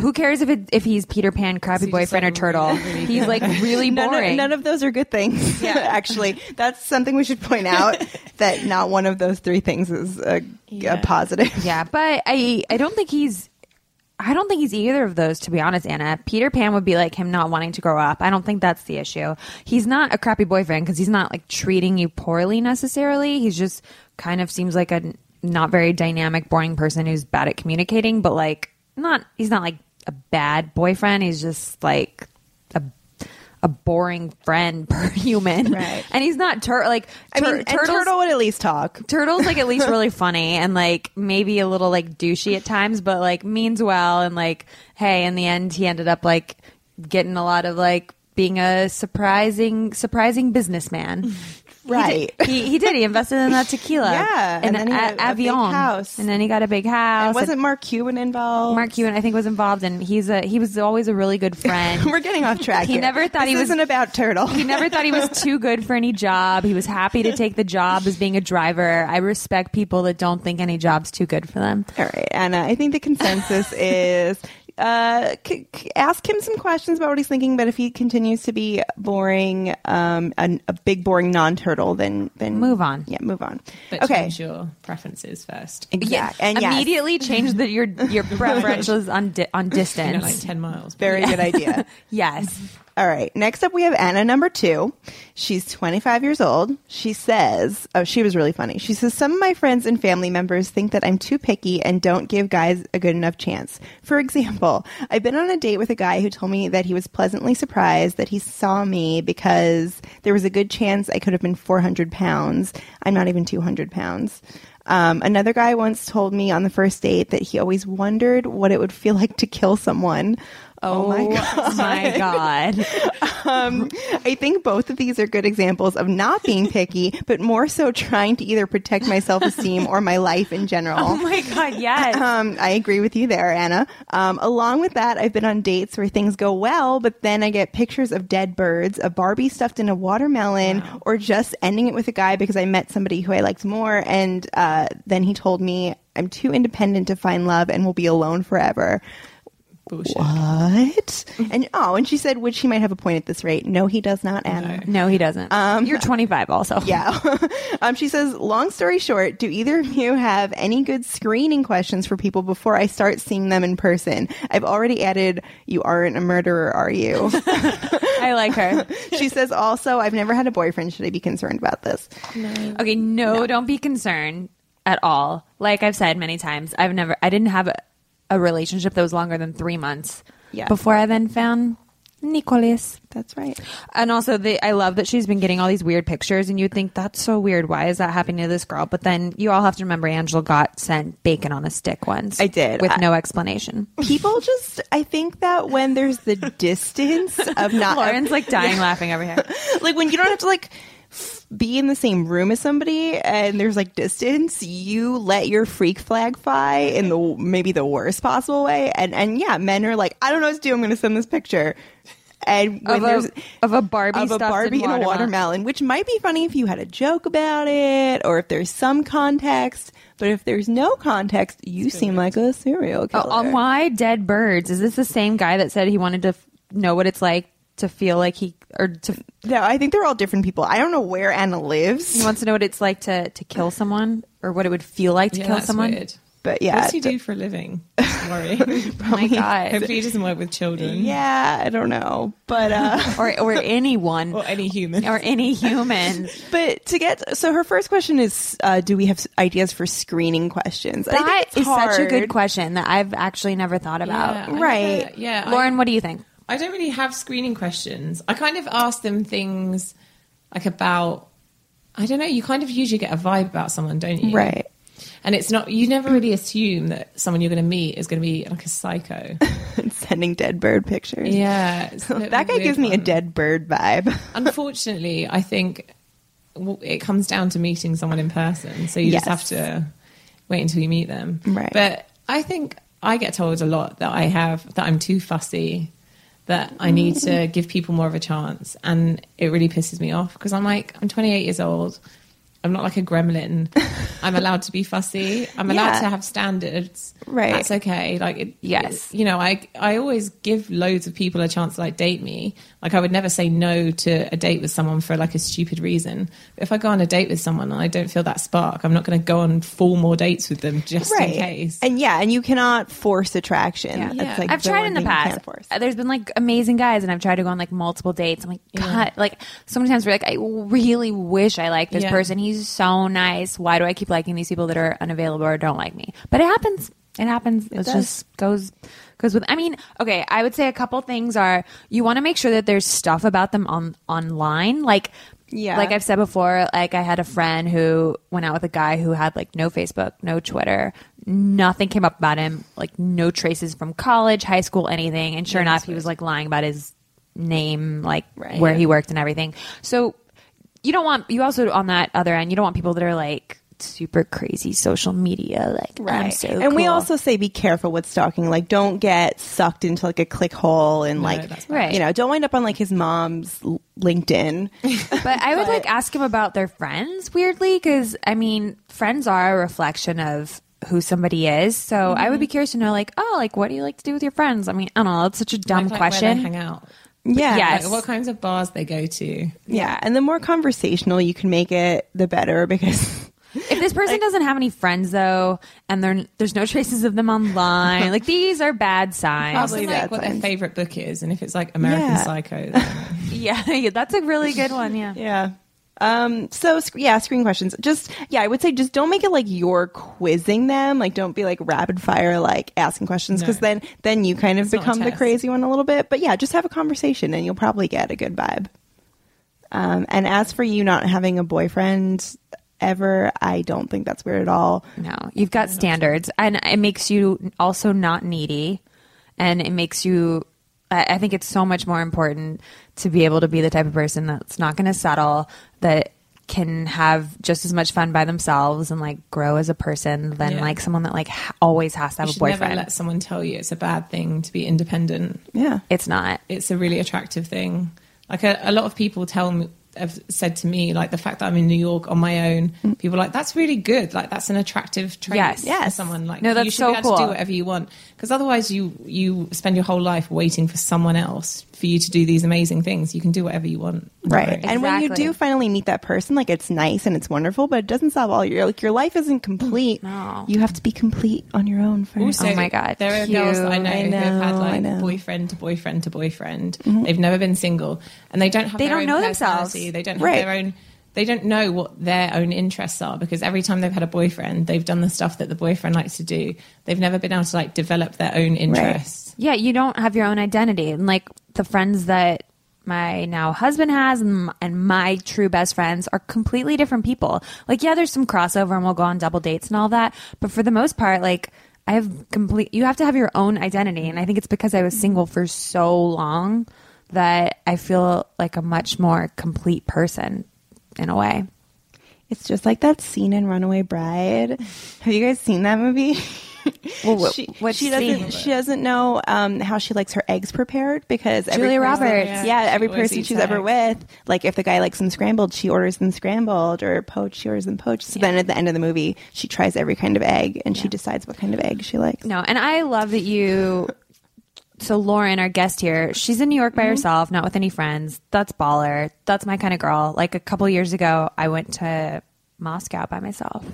Speaker 2: who cares if it if he's Peter Pan, crappy
Speaker 5: Is he just,
Speaker 2: boyfriend
Speaker 5: like,
Speaker 2: or turtle?
Speaker 5: really, really
Speaker 2: he's like really
Speaker 3: None
Speaker 2: boring.
Speaker 3: of, none of those are good things. Yeah. Actually, that's something we should point out that not one of those three things is a,
Speaker 5: Yeah.
Speaker 3: a positive.
Speaker 2: yeah, but I I don't think he's I don't think he's either of those, to be honest, Anna. Peter Pan would be like him not wanting to grow up. I don't think that's the issue. He's not a crappy boyfriend because he's not like treating you poorly necessarily. He's just kind of seems like a not very dynamic, boring person who's bad at communicating, but like not, he's not like a bad boyfriend. He's just like a boring friend per human.
Speaker 3: Right.
Speaker 2: And he's not tur- like,
Speaker 3: I
Speaker 2: tur-
Speaker 3: mean, and
Speaker 2: turtles-
Speaker 3: Turtle would at least talk.
Speaker 2: Turtle's like at least really funny and like maybe a little like douchey at times, but like means well and like hey, in the end he ended up like getting a lot of like being a surprising surprising businessman.
Speaker 3: Right.
Speaker 2: He did, he, he did. He invested in that tequila.
Speaker 3: Yeah, and then he had a big
Speaker 2: Avion.
Speaker 3: house.
Speaker 2: And then he got a big house.
Speaker 3: And wasn't Mark Cuban involved?
Speaker 2: Mark Cuban I think was involved and he's a he was always a really good friend.
Speaker 3: We're getting off track.
Speaker 2: He
Speaker 3: here.
Speaker 2: never thought
Speaker 3: This
Speaker 2: he was-
Speaker 3: isn't about Turtle.
Speaker 2: He never thought he was too good for any job. He was happy to take the job as being a driver. I respect people that don't think any job's too good for them.
Speaker 3: All right, Anna. I think the consensus is uh, c- c- ask him some questions about what he's thinking. But if he continues to be boring, um, a, a big boring non-turtle, then then
Speaker 2: Move on.
Speaker 3: Yeah, move on.
Speaker 5: but
Speaker 3: okay,
Speaker 5: change your preferences first
Speaker 3: yeah, and yes,
Speaker 2: immediately change the, your your preferentials on di- on
Speaker 5: you
Speaker 2: distance.
Speaker 5: know like 10 miles
Speaker 3: very good idea.
Speaker 2: yes,
Speaker 3: All right. Next up, we have Anna number two. She's 25 years old. She says, oh, she was really funny. She says, Some of my friends and family members think that I'm too picky and don't give guys a good enough chance. For example, I've been on a date with a guy who told me that he was pleasantly surprised that he saw me because there was a good chance I could have been 400 pounds. I'm not even 200 pounds. Um, another guy once told me on the first date that he always wondered what it would feel like to kill someone. Oh, my god!
Speaker 2: my god.
Speaker 3: Um, I think both of these are good examples of not being picky, but more so trying to either protect my self esteem or my life in general.
Speaker 2: Oh my god, yes.
Speaker 3: Um, I agree with you there, Anna. Um, along with that, I've been on dates where things go well, but then I get pictures of dead birds, a Barbie stuffed in a watermelon, or just ending it with a guy because I met somebody who I liked more, and uh, then he told me I'm too independent to find love and will be alone forever.
Speaker 5: Bullshit.
Speaker 3: What? And oh, and she said, which he might have a point at this rate. No, he does not, Anna.
Speaker 2: no, he doesn't. You're 25 also.
Speaker 3: Yeah. um, she says, long story short, do either of you have any good screening questions for people before I start seeing them in person? I've already added, you aren't a murderer, are you?
Speaker 2: I like her.
Speaker 3: she says, also, I've never had a boyfriend. Should I be concerned about this?
Speaker 2: Okay, no, don't be concerned at all. Like I've said many times, I've never, I didn't have a, a relationship that was longer than three months
Speaker 3: Yeah.
Speaker 2: before I then found Nicolas.
Speaker 3: That's right.
Speaker 2: And also, the, I love that she's been getting all these weird pictures, and you'd think that's so weird. Why is that happening to this girl? But then you all have to remember Angela got sent bacon on a stick once.
Speaker 3: I did.
Speaker 2: with
Speaker 3: I-
Speaker 2: no explanation.
Speaker 3: People just, I think that when there's the distance of not,
Speaker 2: Lauren's like dying laughing over here.
Speaker 3: like when you don't have to like be in the same room as somebody and there's like distance you let your freak flag fly in the maybe the worst possible way and and yeah men are like i don't know what to do i'm going to send this picture and when
Speaker 2: Of a-
Speaker 3: there's
Speaker 2: of a Barbie
Speaker 3: of a
Speaker 2: stuffed in
Speaker 3: Barbie in a
Speaker 2: watermelon.
Speaker 3: watermelon, which might be funny if you had a joke about it or if there's some context. But if there's no context, you seem like a serial
Speaker 2: Oh,
Speaker 3: killer.
Speaker 2: on why dead birds? Is this the same guy that said he wanted to f- know what it's like to feel like he or to
Speaker 3: no, I think they're all different people. I don't know where Anna lives,
Speaker 2: he wants to know what it's like to to kill someone or what it would feel like to
Speaker 5: Yeah,
Speaker 2: kill
Speaker 5: that's
Speaker 2: someone?
Speaker 5: weird.
Speaker 3: but yeah,
Speaker 5: What does he do for a living? Worry.
Speaker 2: Oh my god.
Speaker 5: Hopefully, he doesn't work with children.
Speaker 3: Yeah, I don't know, but uh,
Speaker 2: or or anyone
Speaker 5: Or any human.
Speaker 2: or any human.
Speaker 3: but to get so her first question is, uh, do we have ideas for screening questions? I think it's
Speaker 2: is such a good question that I've actually never thought about.
Speaker 5: Yeah,
Speaker 3: Right.
Speaker 5: never- yeah. I-
Speaker 2: Lauren, what do you think?
Speaker 5: I don't really have screening questions. I kind of ask them things like about, I don't know, you kind of usually get a vibe about someone, don't you?
Speaker 3: Right.
Speaker 5: And it's not, you never really assume that someone you're going to meet is going to be like a psycho.
Speaker 3: Sending dead bird pictures.
Speaker 5: yeah. it's a bit of
Speaker 3: that guy gives me a dead bird vibe.
Speaker 5: Unfortunately, I think it comes down to meeting someone in person. So you just have to wait until you meet them.
Speaker 3: Right.
Speaker 5: But I think I get told a lot that I have, that I'm too fussy, that I need to give people more of a chance. And it really pisses me off because I'm like, I'm 28 years old. I'm not like a gremlin. I'm allowed to be fussy. I'm allowed
Speaker 3: Yeah.
Speaker 5: to have standards.
Speaker 3: Right.
Speaker 5: That's okay. Like, it,
Speaker 2: Yes.
Speaker 5: you know, I I always give loads of people a chance to like date me. Like, I would never say no to a date with someone for like a stupid reason. But if I go on a date with someone and I don't feel that spark, I'm not going to go on four more dates with them just in case.
Speaker 3: And yeah, and you cannot force attraction.
Speaker 2: Yeah.
Speaker 3: That's
Speaker 5: Yeah.
Speaker 3: like
Speaker 2: I've tried in the past.
Speaker 3: force.
Speaker 2: Uh, There's been like amazing guys, and I've tried to go on like multiple dates. I'm like, God, like so many times we're like, I really wish I liked this
Speaker 5: Yeah.
Speaker 2: person. He's so nice. Why do I keep liking these people that are unavailable or don't like me? But it happens. It happens. It,
Speaker 3: does.
Speaker 2: just goes goes with. I mean, okay. I would say a couple things are you want to make sure that there's stuff about them on online, like.
Speaker 3: Yeah.
Speaker 2: Like I've said before, like I had a friend who went out with a guy who had like no Facebook, no Twitter, nothing came up about him, like no traces from college, high school, anything. And sure
Speaker 5: Yeah,
Speaker 2: enough, he was like lying about his name, like
Speaker 3: Right.
Speaker 2: where he worked and everything. So you don't want you also on that other end, you don't want people that are like super crazy social media, like I'm
Speaker 3: Right.
Speaker 2: so
Speaker 3: and we also say be careful with stalking. Like, don't get sucked into like a click hole and like,
Speaker 5: that's
Speaker 2: bad.
Speaker 3: you know, don't wind up on like his mom's LinkedIn.
Speaker 2: But I would like ask him about their friends weirdly because I mean, friends are a reflection of who somebody is. So I would mm-hmm. be curious to know, like, oh, like what do you like to do with your friends? I mean, I don't know. It's such a dumb
Speaker 5: Like, like,
Speaker 2: question.
Speaker 5: hang out.
Speaker 3: Yeah.
Speaker 2: Yes.
Speaker 5: Like, what kinds of bars they go to.
Speaker 3: Yeah. And the more conversational you can make it, the better because
Speaker 2: If this person doesn't have any friends though, and there there's no traces of them online, like these are bad signs.
Speaker 3: Probably
Speaker 5: like
Speaker 3: bad
Speaker 5: what their favorite book is, and if it's like American
Speaker 3: Yeah.
Speaker 5: Psycho, then
Speaker 2: Yeah, yeah, that's a really good one. Yeah.
Speaker 3: Yeah. Um, so sc- yeah, screen questions. Just yeah, I would say just don't make it like you're quizzing them. Like don't be like rapid fire like asking questions because
Speaker 5: No.
Speaker 3: then then you kind of
Speaker 5: not a
Speaker 3: become the
Speaker 5: test.
Speaker 3: crazy one a little bit. But yeah, just have a conversation and you'll probably get a good vibe. Um, and as for you not having a boyfriend, ever. I don't think that's weird at all.
Speaker 2: No, you've got standards, and it makes you also not needy, and it makes you. I I think it's so much more important to be able to be the type of person that's not going to settle, that can have just as much fun by themselves and like grow as a person than
Speaker 5: Yeah.
Speaker 2: like someone that like ha- always has to have
Speaker 5: You
Speaker 2: a boyfriend.
Speaker 5: never let someone tell you it's a bad thing to be independent.
Speaker 3: Yeah.
Speaker 2: it's not.
Speaker 5: It's a really attractive thing. Like a, a lot of people tell me, have said to me, like the fact that I'm in New York on my own. Mm. People are like that's really good. Like that's an attractive trait.
Speaker 2: Yes.
Speaker 5: for
Speaker 3: Yes.
Speaker 5: someone like
Speaker 2: No,
Speaker 5: you
Speaker 2: that's
Speaker 5: should
Speaker 2: so
Speaker 5: be able to
Speaker 2: cool.
Speaker 5: do whatever you want. Because otherwise, you you spend your whole life waiting for someone else for you to do these amazing things. You can do whatever you want.
Speaker 3: Right. And when you do finally meet that person, like it's nice and it's wonderful, but it doesn't solve all your like your life isn't complete.
Speaker 2: No.
Speaker 3: You have to be complete on your own first.
Speaker 5: Also,
Speaker 2: Oh my God,
Speaker 5: there are girls that I know,
Speaker 3: cute.
Speaker 5: who have
Speaker 3: I
Speaker 5: had like
Speaker 3: know.
Speaker 5: boyfriend to boyfriend to boyfriend. Mm-hmm. They've never been single, and they don't have.
Speaker 2: They
Speaker 5: their
Speaker 2: don't
Speaker 5: own
Speaker 2: know themselves.
Speaker 5: They don't have
Speaker 3: Right.
Speaker 5: their own. They don't know what their own interests are because every time they've had a boyfriend, they've done the stuff that the boyfriend likes to do. They've never been able to like develop their own interests.
Speaker 2: Yeah, you don't have your own identity. And like the friends that my now husband has and, and my true best friends are completely different people. Like, yeah, there's some crossover and we'll go on double dates and all that. But for the most part, like, I have complete, you have to have your own identity. And I think it's because I was single for so long that I feel like a much more complete person in a way.
Speaker 3: It's just like that scene in Runaway Bride. Have you guys seen that movie?
Speaker 2: Well, wh-
Speaker 3: she,
Speaker 2: what
Speaker 3: she doesn't. She doesn't know um, how she likes her eggs prepared because every
Speaker 2: Julia
Speaker 3: person-
Speaker 2: Roberts.
Speaker 3: Yeah,
Speaker 5: Yeah,
Speaker 3: every person she's ever with, like if the guy likes them scrambled, she orders them scrambled, or poached, she orders them poached. So then at the end of the movie, she tries every kind of egg and she decides what kind of egg she likes.
Speaker 2: No, and I love that you. So Lauren, our guest here, she's in New York by mm-hmm. herself, not with any friends. That's baller. That's my kind of girl. Like a couple years ago, I went to Moscow by myself.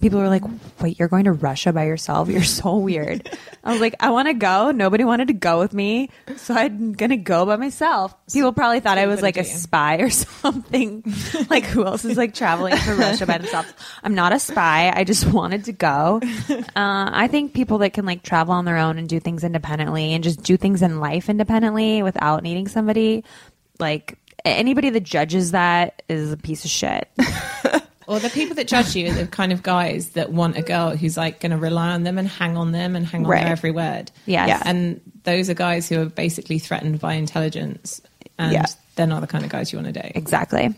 Speaker 2: People were like, "Wait, you're going to Russia by yourself? You're so weird." I was like, "I want to go. Nobody wanted to go with me, so I'm gonna go by myself." People probably thought I was like a spy or something. like, who else is like traveling to Russia by themselves? I'm not a spy. I just wanted to go. Uh, I think people that can like travel on their own and do things independently and just do things in life independently without needing somebody, like anybody that judges that is a piece of shit.
Speaker 5: Or the people that judge you are the kind of guys that want a girl who's like going to rely on them and hang on them and hang on
Speaker 3: Right.
Speaker 5: their every word.
Speaker 2: Yes.
Speaker 3: Yeah.
Speaker 5: And those are guys who are basically threatened by intelligence. And
Speaker 3: Yeah.
Speaker 5: they're not the kind of guys you want to date.
Speaker 2: Exactly.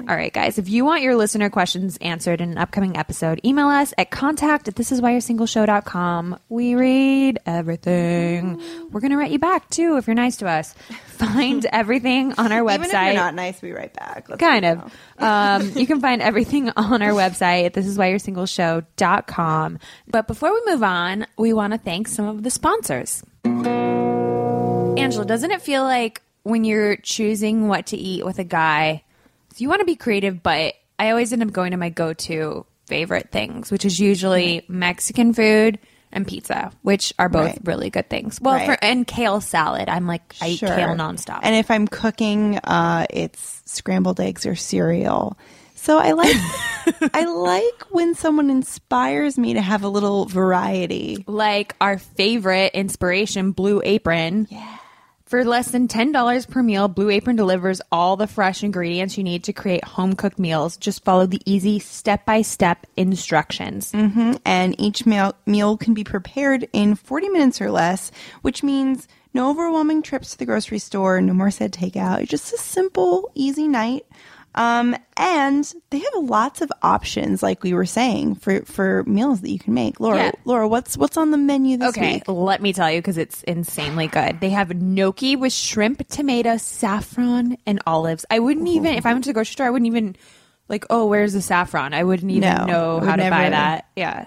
Speaker 2: All right, guys. If you want your listener questions answered in an upcoming episode, email us at contact at thisiswhyyou'resingleshow.com. We read everything. We're going to write you back too if you're nice to us. Find everything on our website.
Speaker 3: Even if you're not nice, we write back. Let's
Speaker 2: kind of. Um, you can find everything on our website at thisiswhyyou'resingleshow.com. But before we move on, we want to thank some of the sponsors. Angela, doesn't it feel like when you're choosing what to eat with a guy, so you want to be creative, but I always end up going to my go-to favorite things, which is usually Mexican food and pizza, which are both
Speaker 3: Right.
Speaker 2: really good things. Well,
Speaker 3: Right.
Speaker 2: for and kale salad. I'm like I eat kale nonstop.
Speaker 3: And if I'm cooking, uh, it's scrambled eggs or cereal. So I like I like when someone inspires me to have a little variety.
Speaker 2: like our favorite inspiration, Blue Apron. Yeah. For less than $10 per meal, Blue Apron delivers all the fresh ingredients you need to create home cooked meals. Just follow the easy step by step instructions. Mm-hmm.
Speaker 3: and each meal, meal can be prepared in 40 minutes or less, which means no overwhelming trips to the grocery store, no more said takeout. It's just a simple, easy night. Um, and they have lots of options, like we were saying, for, for meals that you can make. Laura,
Speaker 2: Yeah.
Speaker 3: Laura, what's what's on the menu this
Speaker 2: Okay,
Speaker 3: week?
Speaker 2: let me tell you because it's insanely good. They have gnocchi with shrimp, tomato, saffron, and olives. I wouldn't even, if I went to the grocery store, I wouldn't even, like, oh, where's the saffron? I wouldn't even
Speaker 3: No,
Speaker 2: know how to buy that. Yeah.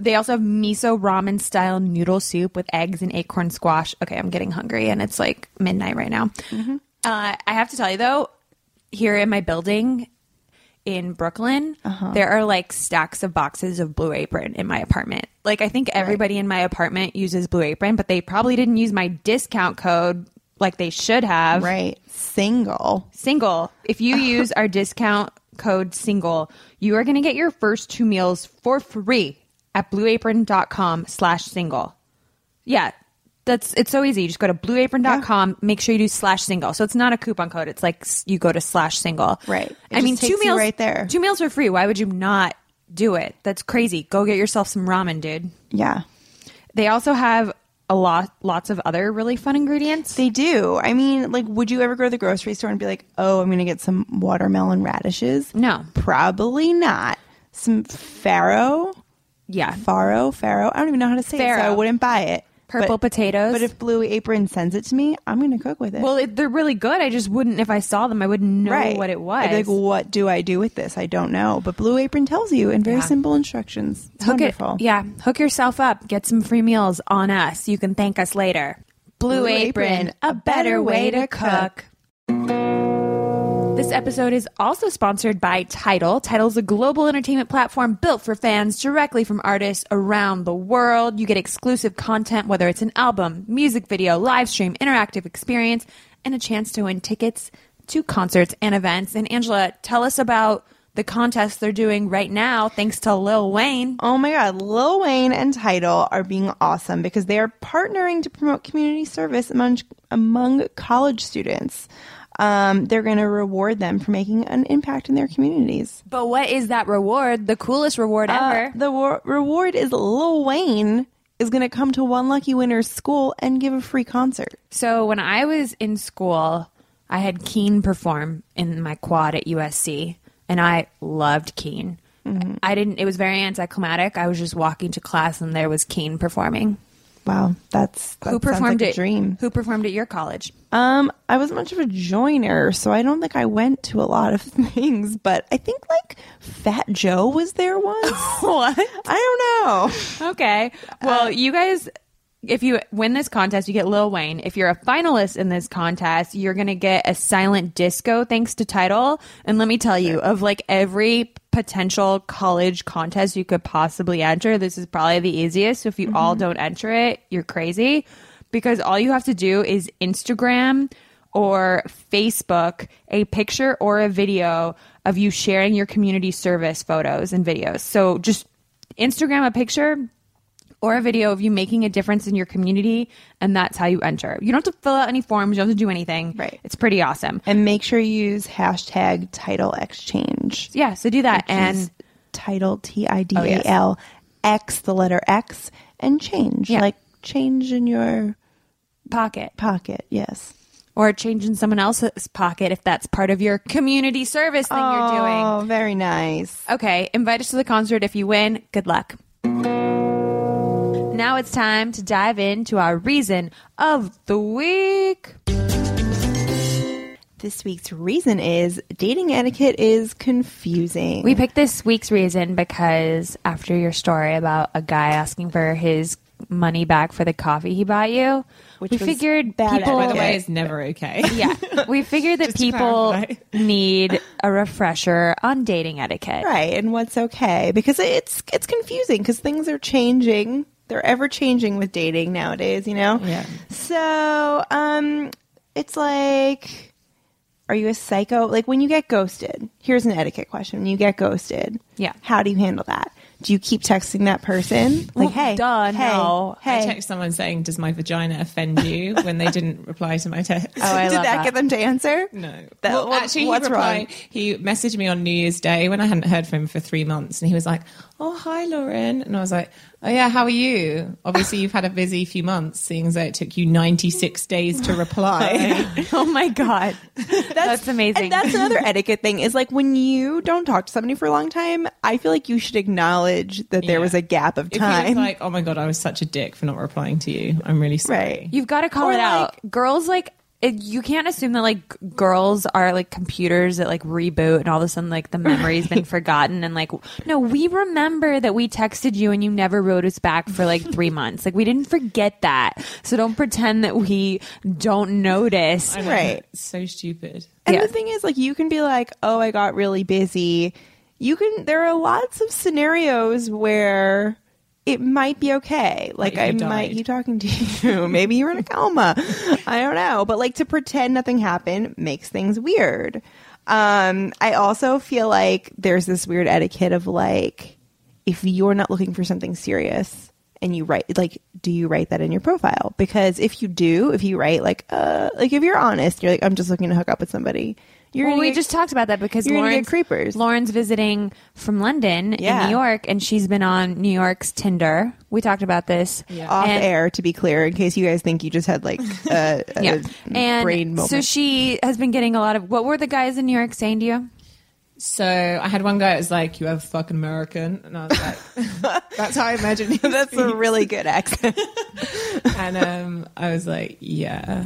Speaker 2: They also have miso ramen style noodle soup with eggs and acorn squash. Okay, I'm getting hungry and it's like midnight right now.
Speaker 3: Mm-hmm.
Speaker 2: Uh, I have to tell you though, here in my building in Brooklyn,
Speaker 3: Uh-huh.
Speaker 2: there are like stacks of boxes of Blue Apron in my apartment. Like I think everybody in my apartment uses Blue Apron, but they probably didn't use my discount code like they should have.
Speaker 3: Right. Single.
Speaker 2: Single. If you use our discount code single, you are going to get your first two meals for free at blueapron.com slash single. Yeah. That's it's so easy. You just go to blueapron.com, make sure you do slash single. So it's not a coupon code. It's like you go to slash single.
Speaker 3: Right. It
Speaker 2: I mean, two meals
Speaker 3: right there.
Speaker 2: Two meals are free. Why would you not do it? That's crazy. Go get yourself some ramen, dude.
Speaker 3: Yeah.
Speaker 2: They also have a lot lots of other really fun ingredients.
Speaker 3: They do. I mean, like, would you ever go to the grocery store and be like, oh, I'm going to get some watermelon radishes?
Speaker 2: No.
Speaker 3: Probably not. Some farro?
Speaker 2: yeah.
Speaker 3: Farro? Farro? I don't even know how to say it, so I wouldn't buy it.
Speaker 2: Purple
Speaker 3: But-
Speaker 2: potatoes.
Speaker 3: But if Blue Apron sends it to me, I'm going to cook with it.
Speaker 2: well, it, they're really good. I just wouldn't if I saw them. I wouldn't know
Speaker 3: right.
Speaker 2: what it was.
Speaker 3: I'd be like, what do I do with this? I don't know. But Blue Apron tells you in very
Speaker 2: Yeah.
Speaker 3: simple instructions. It's
Speaker 2: hook
Speaker 3: wonderful.
Speaker 2: it, yeah. Hook yourself up. Get some free meals on us. You can thank us later. Blue,
Speaker 3: Blue
Speaker 2: Apron,
Speaker 3: Apron,
Speaker 2: a better way to cook. This episode is also sponsored by Tidal. Tidal is a global entertainment platform built for fans directly from artists around the world. You get exclusive content, whether it's an album, music video, live stream, interactive experience, and a chance to win tickets to concerts and events. And Angela, tell us about the contest they're doing right now, thanks to Lil Wayne.
Speaker 3: Oh my God, Lil Wayne and Tidal are being awesome because they are partnering to promote community service among among college students. Um, they're going to reward them for making an impact in their communities.
Speaker 2: But what is that reward? The coolest reward
Speaker 3: Uh,
Speaker 2: ever.
Speaker 3: the wa- reward is Lil Wayne is going to come to one lucky winner's school and give a free concert.
Speaker 2: So when I was in school, I had Keane perform in my quad at USC, and I loved Keane. I didn't. It was very anticlimactic. I was just walking to class, and there was Keane performing.
Speaker 3: Wow, that's that
Speaker 2: Who performed
Speaker 3: like a
Speaker 2: it?
Speaker 3: dream.
Speaker 2: Who performed at your college?
Speaker 3: Um, I wasn't much of a joiner, so I don't think I went to a lot of things. But I think like Fat Joe was there once.
Speaker 2: What?
Speaker 3: I don't know.
Speaker 2: Okay. Well, you guys, if you win this contest, you get Lil Wayne. If you're a finalist in this contest, you're going to get a silent disco thanks to Tidal. And let me tell you, of like every potential college contest you could possibly enter, this is probably the easiest. So if you all don't enter it, you're crazy because all you have to do is Instagram or Facebook a picture or a video of you sharing your community service photos and videos. So just Instagram a picture or a video of you making a difference in your community, and that's how you enter. You don't have to fill out any forms, you don't have to do anything.
Speaker 3: Right.
Speaker 2: It's pretty awesome.
Speaker 3: And make sure you use hashtag Tidal exchange.
Speaker 2: Yeah, so do that.
Speaker 3: and Tidal T I D A L oh, X the letter X and change.
Speaker 2: Yeah.
Speaker 3: Like change in your
Speaker 2: pocket.
Speaker 3: pocket. Yes.
Speaker 2: Or change in someone else's pocket if that's part of your community service thing you're oh, doing.
Speaker 3: Oh, very nice.
Speaker 2: Okay, invite us to the concert if you win. Good luck. Now it's time to dive into our reason of the week.
Speaker 3: This week's reason is dating etiquette is confusing.
Speaker 2: We picked this week's reason because after your story about a guy asking for his money back for the coffee he bought you,
Speaker 3: Which
Speaker 2: we
Speaker 3: was
Speaker 2: figured
Speaker 3: bad
Speaker 2: people.
Speaker 5: By the way,
Speaker 3: Okay.
Speaker 5: it's never okay.
Speaker 2: yeah, we figured that people need a refresher on dating etiquette.
Speaker 3: right and what's okay because it's it's confusing because things are changing they're ever changing with dating nowadays you know
Speaker 5: Yeah.
Speaker 3: so um it's like are you a psycho like when you get ghosted here's an etiquette question when you get ghosted
Speaker 2: Yeah.
Speaker 3: how do you handle that do you keep texting that person like
Speaker 2: Well,
Speaker 3: hey
Speaker 2: duh,
Speaker 3: hey
Speaker 2: no.
Speaker 3: hey
Speaker 5: I text someone saying, "Does my vagina offend you?" when they didn't reply to my text.
Speaker 2: Oh, I
Speaker 3: did
Speaker 2: love
Speaker 3: that,
Speaker 2: that.
Speaker 3: get them to answer
Speaker 5: No.
Speaker 3: That-
Speaker 5: well,
Speaker 3: what-
Speaker 5: actually,
Speaker 3: what's
Speaker 5: he replied.
Speaker 3: wrong?
Speaker 5: He messaged me on New Year's Day when I hadn't heard from him for three months, and he was like, "Oh, hi, Lauren," and I was like, "Oh yeah, how are you?" Obviously, you've had a busy few months, seeing as though it took you ninety six days to reply.
Speaker 2: oh my god, that's, amazing.
Speaker 3: And that's another etiquette thing is like when you don't talk to somebody for a long time, I feel like you should acknowledge that there
Speaker 5: Yeah.
Speaker 3: was a gap of
Speaker 5: if
Speaker 3: time.
Speaker 5: was like, "Oh my god, I was such a dick for not replying to you," I'm really sorry.
Speaker 3: right.
Speaker 2: You've got to call
Speaker 3: Or,
Speaker 2: it
Speaker 3: like-
Speaker 2: out. Girls like it, you can't assume that like girls are like computers that like reboot and all of a sudden like the memory's been forgotten and like no, we remember that we texted you and you never wrote us back for like 3 months. Like we didn't forget that. So don't pretend that we don't notice.
Speaker 5: I know,
Speaker 3: Right.
Speaker 5: so stupid.
Speaker 3: And
Speaker 2: Yeah.
Speaker 3: the thing is, like, you can be like, oh, I got really busy. You can, there are lots of scenarios where it might be okay. Like, I
Speaker 5: you
Speaker 3: might
Speaker 5: died.
Speaker 3: keep talking to you. Maybe you're in a coma. I don't know. But, like, to pretend nothing happened makes things weird. Um, I also feel like there's this weird etiquette of, like, if you're not looking for something serious, and you write like do you write that in your profile because if you do if you write like uh like if you're honest you're like i'm just looking to hook up with somebody you're
Speaker 2: well, we
Speaker 3: get-
Speaker 2: just talked about that because
Speaker 3: you're gonna get
Speaker 2: Lauren's,
Speaker 3: creepers.
Speaker 2: Lauren's visiting from London in New York, and she's been on New York's Tinder. We talked about this
Speaker 3: off
Speaker 2: And-
Speaker 3: air to be clear in case you guys think you just had like a, a
Speaker 2: Yeah,
Speaker 3: brain
Speaker 2: and
Speaker 3: moment
Speaker 2: so she has been getting a lot of. What were the guys in New York saying to you?
Speaker 5: So I had one guy that was like, "You have a fucking American," and I was like, "That's how I imagine you."
Speaker 3: that's a really good accent
Speaker 5: and um, I was like, "Yeah,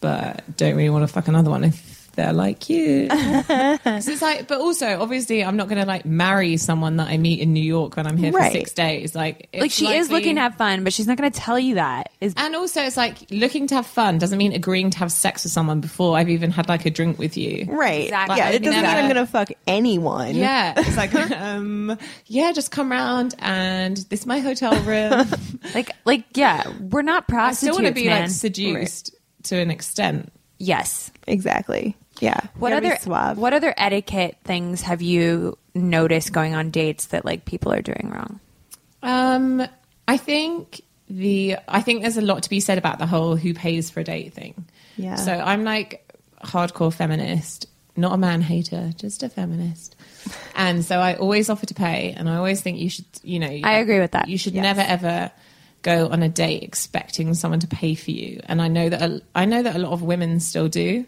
Speaker 5: but don't really want to fuck another one if they're like you." so it's like, but also, obviously, I'm not going to like marry someone that I meet in New York when I'm here
Speaker 3: Right.
Speaker 5: for six days. Like,
Speaker 2: Like
Speaker 5: it's
Speaker 2: she is looking to have fun, but she's not going to tell you that. Is
Speaker 5: And also, it's like looking to have fun doesn't mean agreeing to have sex with someone before I've even had like a drink with you.
Speaker 3: right
Speaker 2: Exactly.
Speaker 3: yeah it doesn't mean i'm gonna fuck anyone
Speaker 5: Yeah, it's like, um, yeah, just come round and this is my hotel room.
Speaker 2: like like yeah, we're not prostitutes.
Speaker 5: I
Speaker 2: prostitutes,
Speaker 5: still want to be
Speaker 2: man.
Speaker 5: like seduced to an extent.
Speaker 2: yes.
Speaker 3: exactly yeah
Speaker 2: What
Speaker 3: You gotta be
Speaker 2: other
Speaker 3: suave.
Speaker 2: what other etiquette things have you noticed going on dates that like people are doing wrong?
Speaker 5: Um, I think the I think there's a lot to be said about the whole who pays for a date thing.
Speaker 3: Yeah.
Speaker 5: So I'm like hardcore feminist, not a man hater, just a feminist. And so I always offer to pay, and I always think you should, you know,
Speaker 2: I agree with that.
Speaker 5: You should
Speaker 3: Yes.
Speaker 5: never ever go on a date expecting someone to pay for you. And I know that a, I know that a lot of women still do.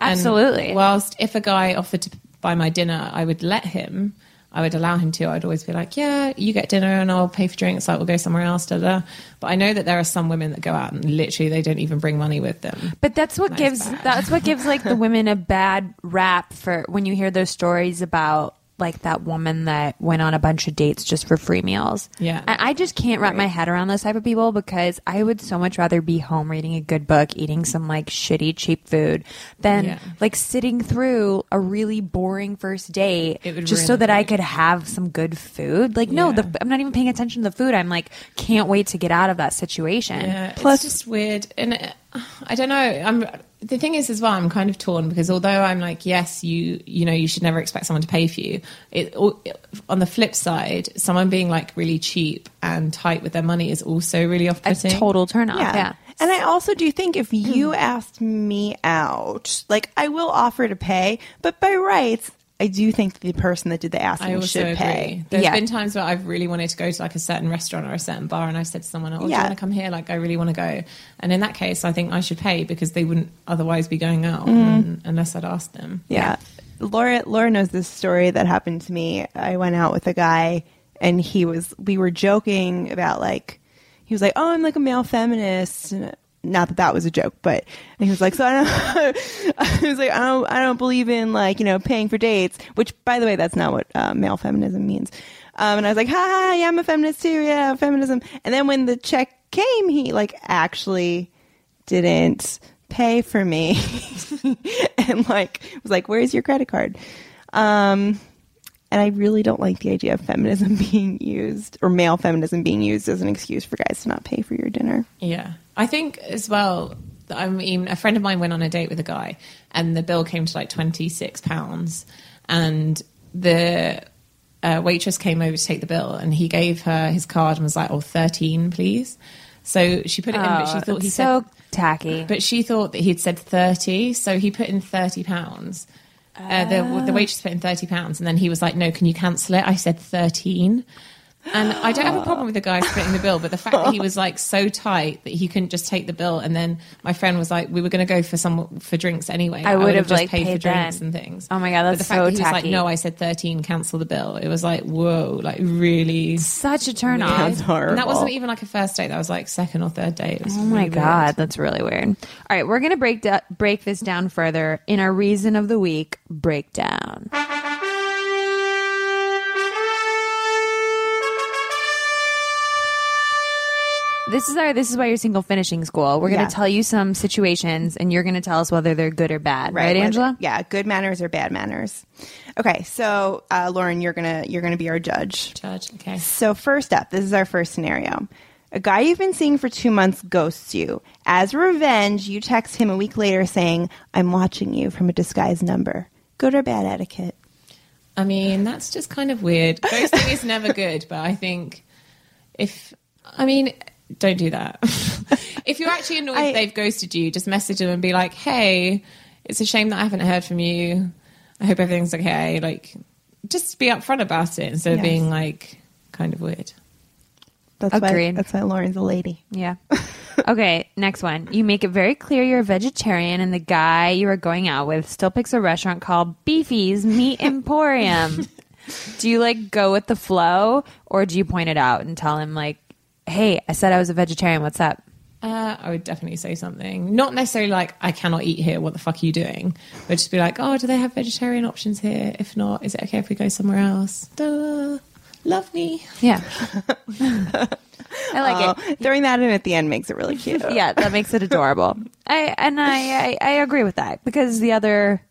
Speaker 5: And
Speaker 2: Absolutely.
Speaker 5: whilst if a guy offered to buy my dinner, I would let him. I would allow him to. I'd always be like, "Yeah, you get dinner, and I'll pay for drinks. Like we'll go somewhere else." Da da. But I know that there are some women that go out and literally they don't even bring money with them.
Speaker 2: But that's what
Speaker 5: Nice
Speaker 2: gives that's what gives like the women a bad rap for when you hear those stories about like that woman that went on a bunch of dates just for free meals.
Speaker 5: Yeah.
Speaker 2: And I just can't wrap my head around those type of people because I would so much rather be home reading a good book, eating some like shitty cheap food than
Speaker 5: Yeah.
Speaker 2: like sitting through a really boring first date just so that I could have some good food. Like no,
Speaker 5: Yeah.
Speaker 2: the, I'm not even paying attention to the food. I'm like can't wait to get out of that situation.
Speaker 5: Yeah,
Speaker 3: Plus-
Speaker 5: it's just weird, and uh, I don't know. I'm the thing is as well. I'm kind of torn because although I'm like, yes, you you know, you should never expect someone to pay for you. It, on the flip side, someone being like really cheap and tight with their money is also really off-putting.
Speaker 2: a total turn off.
Speaker 3: yeah.
Speaker 2: yeah.
Speaker 3: And I also do think if hmm. you asked me out, like I will offer to pay, but by rights, I do think the person that did the
Speaker 5: I
Speaker 3: asking should
Speaker 5: agree.
Speaker 3: pay.
Speaker 5: There's
Speaker 2: Yeah.
Speaker 5: been times where I've really wanted to go to like a certain restaurant or a certain bar, and I've said to someone, "Oh, do you
Speaker 3: Yeah.
Speaker 5: want to come here? Like, I really want to go." And in that case, I think I should pay because they wouldn't otherwise be going out mm-hmm. un- unless I'd asked them.
Speaker 3: Yeah. Laura Laura knows this story that happened to me. I went out with a guy and he was we were joking about like he was like, "Oh, I'm like a male feminist." And not that that was a joke, but he was like, "So I don't." I was like, "I don't, I don't believe in like you know paying for dates." Which, by the way, that's not what uh, male feminism means. Um, and I was like, "Ha ha, yeah, I'm a feminist too. Yeah, feminism." And then when the check came, he like actually didn't pay for me and like was like where's your credit card um and i really don't like the idea of feminism being used or male feminism being used as an excuse for guys to not pay for your dinner
Speaker 5: Yeah, I think as well. I mean, a friend of mine went on a date with a guy, and the bill came to like twenty six pounds, and the uh, waitress came over to take the bill, and he gave her his card and was like, "Oh, 13, please." So she put it in, but she
Speaker 2: Oh,
Speaker 5: thought he
Speaker 2: so
Speaker 5: said,
Speaker 2: tacky.
Speaker 5: but she thought that he'd said thirty, so he put in thirty pounds. Uh, the the waitress put in thirty pounds, and then he was like, "No, can you cancel it?" I said thirteen. And I don't have a problem ah. with the guy splitting the bill, but the fact that he was like so tight that he couldn't just take the bill, and then my friend was like, "We were going to go for some for drinks anyway."
Speaker 2: I would have,
Speaker 5: just
Speaker 2: like,
Speaker 5: paid, for
Speaker 2: paid
Speaker 5: drinks and things.
Speaker 2: Oh my God,
Speaker 5: But
Speaker 2: that's
Speaker 5: the fact
Speaker 2: so
Speaker 5: that he was
Speaker 2: tacky.
Speaker 5: like, "No, I said thirteen. Cancel the bill." It was like, whoa, like really.
Speaker 2: Such a turn
Speaker 5: weird.
Speaker 2: off.
Speaker 3: That's horrible.
Speaker 5: And that wasn't even like a first date. That was like second or third date. It was
Speaker 2: Oh my
Speaker 5: really
Speaker 2: god,
Speaker 5: weird.
Speaker 2: that's really weird. All right, we're gonna break da- break this down further in our reason of the week breakdown. This is our this is why you're single finishing school. We're gonna
Speaker 3: Yeah.
Speaker 2: tell you some situations, and you're gonna tell us whether they're good or bad. Right,
Speaker 3: whether-
Speaker 2: Angela?
Speaker 3: yeah good manners or bad manners okay so uh, lauren you're gonna you're gonna be our judge
Speaker 5: Judge. Okay.
Speaker 3: So, first up, this is our first scenario. A guy you've been seeing for two months ghosts you. As revenge, you text him a week later saying, I'm watching you from a disguised number. Good or bad etiquette?
Speaker 5: I mean, that's just kind of weird. Ghosting is never good, but I think if I mean, don't do that. if you're actually annoyed
Speaker 3: I-
Speaker 5: they've ghosted you, just message them and be like, "Hey, it's a shame that I haven't heard from you. I hope everything's okay." Like, just be upfront about it instead of
Speaker 3: Yes.
Speaker 5: being like kind of weird.
Speaker 3: That's why. That's why Lauren's a lady.
Speaker 2: Yeah. Okay, next one. You make it very clear you're a vegetarian, and the guy you are going out with still picks a restaurant called Beefy's Meat Emporium. do you like go with the flow, or do you point it out and tell him like, "Hey, I said I was a vegetarian. What's up?"
Speaker 5: Uh, I would definitely say something. Not necessarily like, I cannot eat here. What the fuck are you doing? But just be like, oh, do they have vegetarian options here? If not, is it okay if we go somewhere else? Duh. Love me.
Speaker 2: Yeah, I like it.
Speaker 3: Oh, throwing that in at the end makes it really cute.
Speaker 2: Yeah, that makes it adorable. I and I, I I agree with that because the other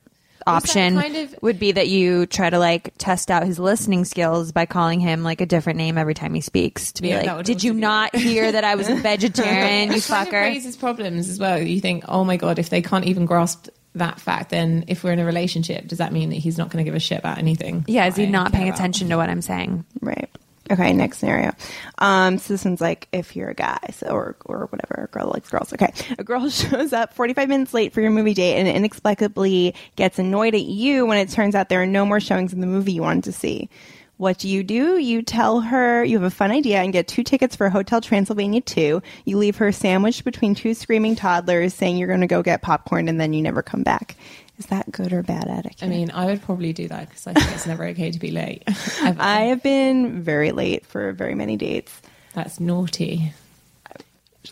Speaker 2: option
Speaker 5: kind of-
Speaker 2: would be that you try to like test out his listening skills by calling him like a different name every time he speaks to be
Speaker 5: Yeah,
Speaker 2: like, "Did you
Speaker 5: be-
Speaker 2: not hear that I was a vegetarian, you fucker?
Speaker 5: It kind of raises problems as well. You think, oh my god, if they can't even grasp that fact, then if we're in a relationship, does that mean that he's not going to give a shit about anything?
Speaker 2: Yeah, is he not paying
Speaker 5: about?
Speaker 2: attention to what I'm saying?
Speaker 3: Right. Okay, next scenario. Um, so this one's like if you're a guy, so or or whatever, a girl likes girls. Okay, a girl shows up 45 minutes late for your movie date and inexplicably gets annoyed at you when it turns out there are no more showings in the movie you wanted to see. What do you do? You tell her you have a fun idea and get two tickets for Hotel Transylvania 2. You leave her sandwiched between two screaming toddlers saying you're going to go get popcorn and then you never come back. Is that good or bad etiquette?
Speaker 5: I mean, I would probably do that because I think it's never okay to be late.
Speaker 3: I have been very late for very many dates.
Speaker 5: That's naughty.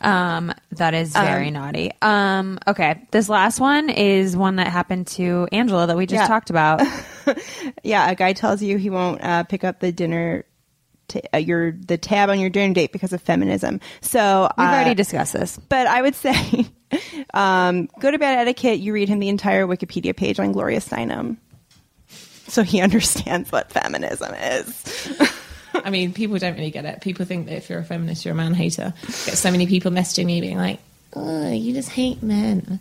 Speaker 2: Um, that is very naughty. Um, okay, this last one is one that happened to Angela that we just
Speaker 3: Yeah.
Speaker 2: talked about.
Speaker 3: Yeah, a guy tells you he won't uh, pick up the dinner, t- uh, your the tab on your dinner date because of feminism. So
Speaker 2: We've
Speaker 3: uh,
Speaker 2: already discussed this.
Speaker 3: but I would say, um, go to bad etiquette. You read him the entire Wikipedia page on Gloria Steinem, so he understands what feminism is.
Speaker 5: I mean, people don't really get it. People think that if you're a feminist, you're a man hater. Get so many people messaging me being like, "Oh, you just hate men."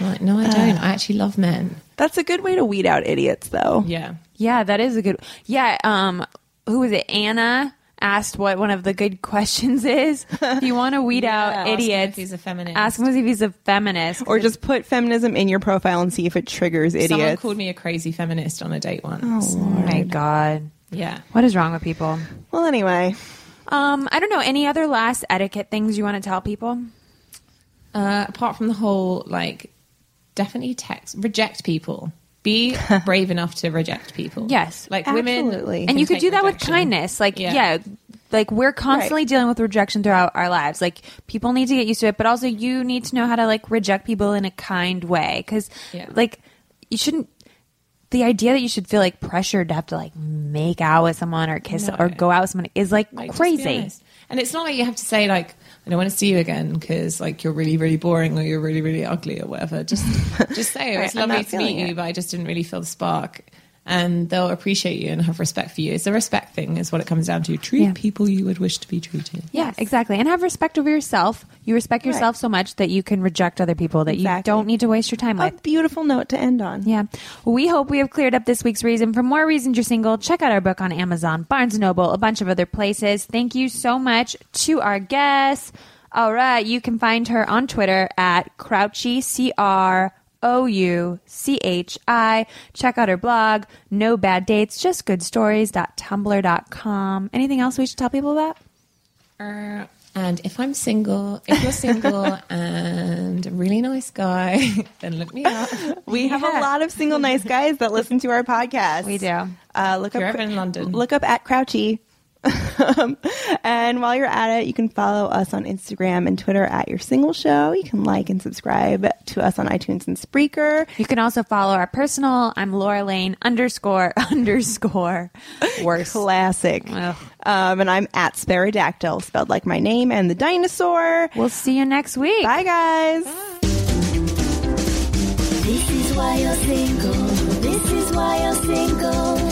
Speaker 5: I'm like, no, I don't. I actually love men.
Speaker 3: That's a good way to weed out idiots, though.
Speaker 5: Yeah.
Speaker 2: Yeah, that is a good. Yeah, um, who was it? Anna asked what one of the good questions is. If you want to weed out
Speaker 5: ask him if
Speaker 2: idiots,
Speaker 5: he's a feminist.
Speaker 2: Ask him if he's a feminist.
Speaker 3: Or just put feminism in your profile and see if it triggers idiots.
Speaker 5: Someone called me a crazy feminist on a date once.
Speaker 2: oh my god,
Speaker 5: Yeah.
Speaker 2: what is wrong with people?
Speaker 3: Well, anyway,
Speaker 2: Um, I don't know. Any other last etiquette things you want to tell people?
Speaker 5: Uh, apart from the whole, like, definitely text, reject people. Be brave enough to reject people.
Speaker 2: Yes.
Speaker 5: Like women.
Speaker 3: Absolutely.
Speaker 2: and you could
Speaker 5: take
Speaker 2: do that with kindness like yeah.
Speaker 5: Yeah.
Speaker 2: like we're constantly
Speaker 3: Right.
Speaker 2: dealing with rejection throughout our lives like people need to get used to it but also you need to know how to like reject people in a kind way because
Speaker 5: Yeah.
Speaker 2: like you shouldn't the idea that you should feel like pressured to have to like make out with someone or kiss
Speaker 5: No.
Speaker 2: or go out with someone is like,
Speaker 5: Like,
Speaker 2: crazy.
Speaker 5: And it's not like you have to say like, I don't want to see you again because like you're really, really boring or you're really, really ugly or whatever. Just, just say
Speaker 3: Right,
Speaker 5: it's lovely to meet
Speaker 3: feeling
Speaker 5: you, but I just didn't really feel the spark. And they'll appreciate you and have respect for you. It's a respect thing, is what it comes down to. Treat
Speaker 2: Yeah.
Speaker 5: people you would wish to be treated.
Speaker 2: yeah exactly and have respect over yourself you respect yourself so much that you can reject other people that
Speaker 3: Exactly.
Speaker 2: you don't need to waste your time
Speaker 3: a
Speaker 2: with
Speaker 3: beautiful note to end on.
Speaker 2: Yeah. We hope we have cleared up this week's reason. For more reasons you're single, check out our book on Amazon, Barnes & Noble, a bunch of other places. Thank you so much to our guests. All right. You can find her on Twitter at Crouchy, C-R- O-U-C-H-I. Check out her blog, No Bad Dates, Just Good Stories.tumblr.com. Anything else we should tell people about?
Speaker 5: Uh, and if I'm single, if you're single and a really nice guy, then look me up.
Speaker 3: We have a lot of single nice guys that listen to our podcast.
Speaker 2: We do.
Speaker 3: Uh, look
Speaker 5: If you're
Speaker 3: up
Speaker 5: in London.
Speaker 3: Look up at Crouchy. Um, and while you're at it, you can follow us on Instagram and Twitter at Your Single Show. You can like and subscribe to us on iTunes and Spreaker.
Speaker 2: You can also follow our personal. I'm Laura Lane underscore underscore worse.
Speaker 3: Classic. Um, and I'm at Sparadactyl, spelled like my name and the dinosaur.
Speaker 2: We'll see you next week.
Speaker 3: Bye, guys.
Speaker 4: This is why you're single. This is why you're single.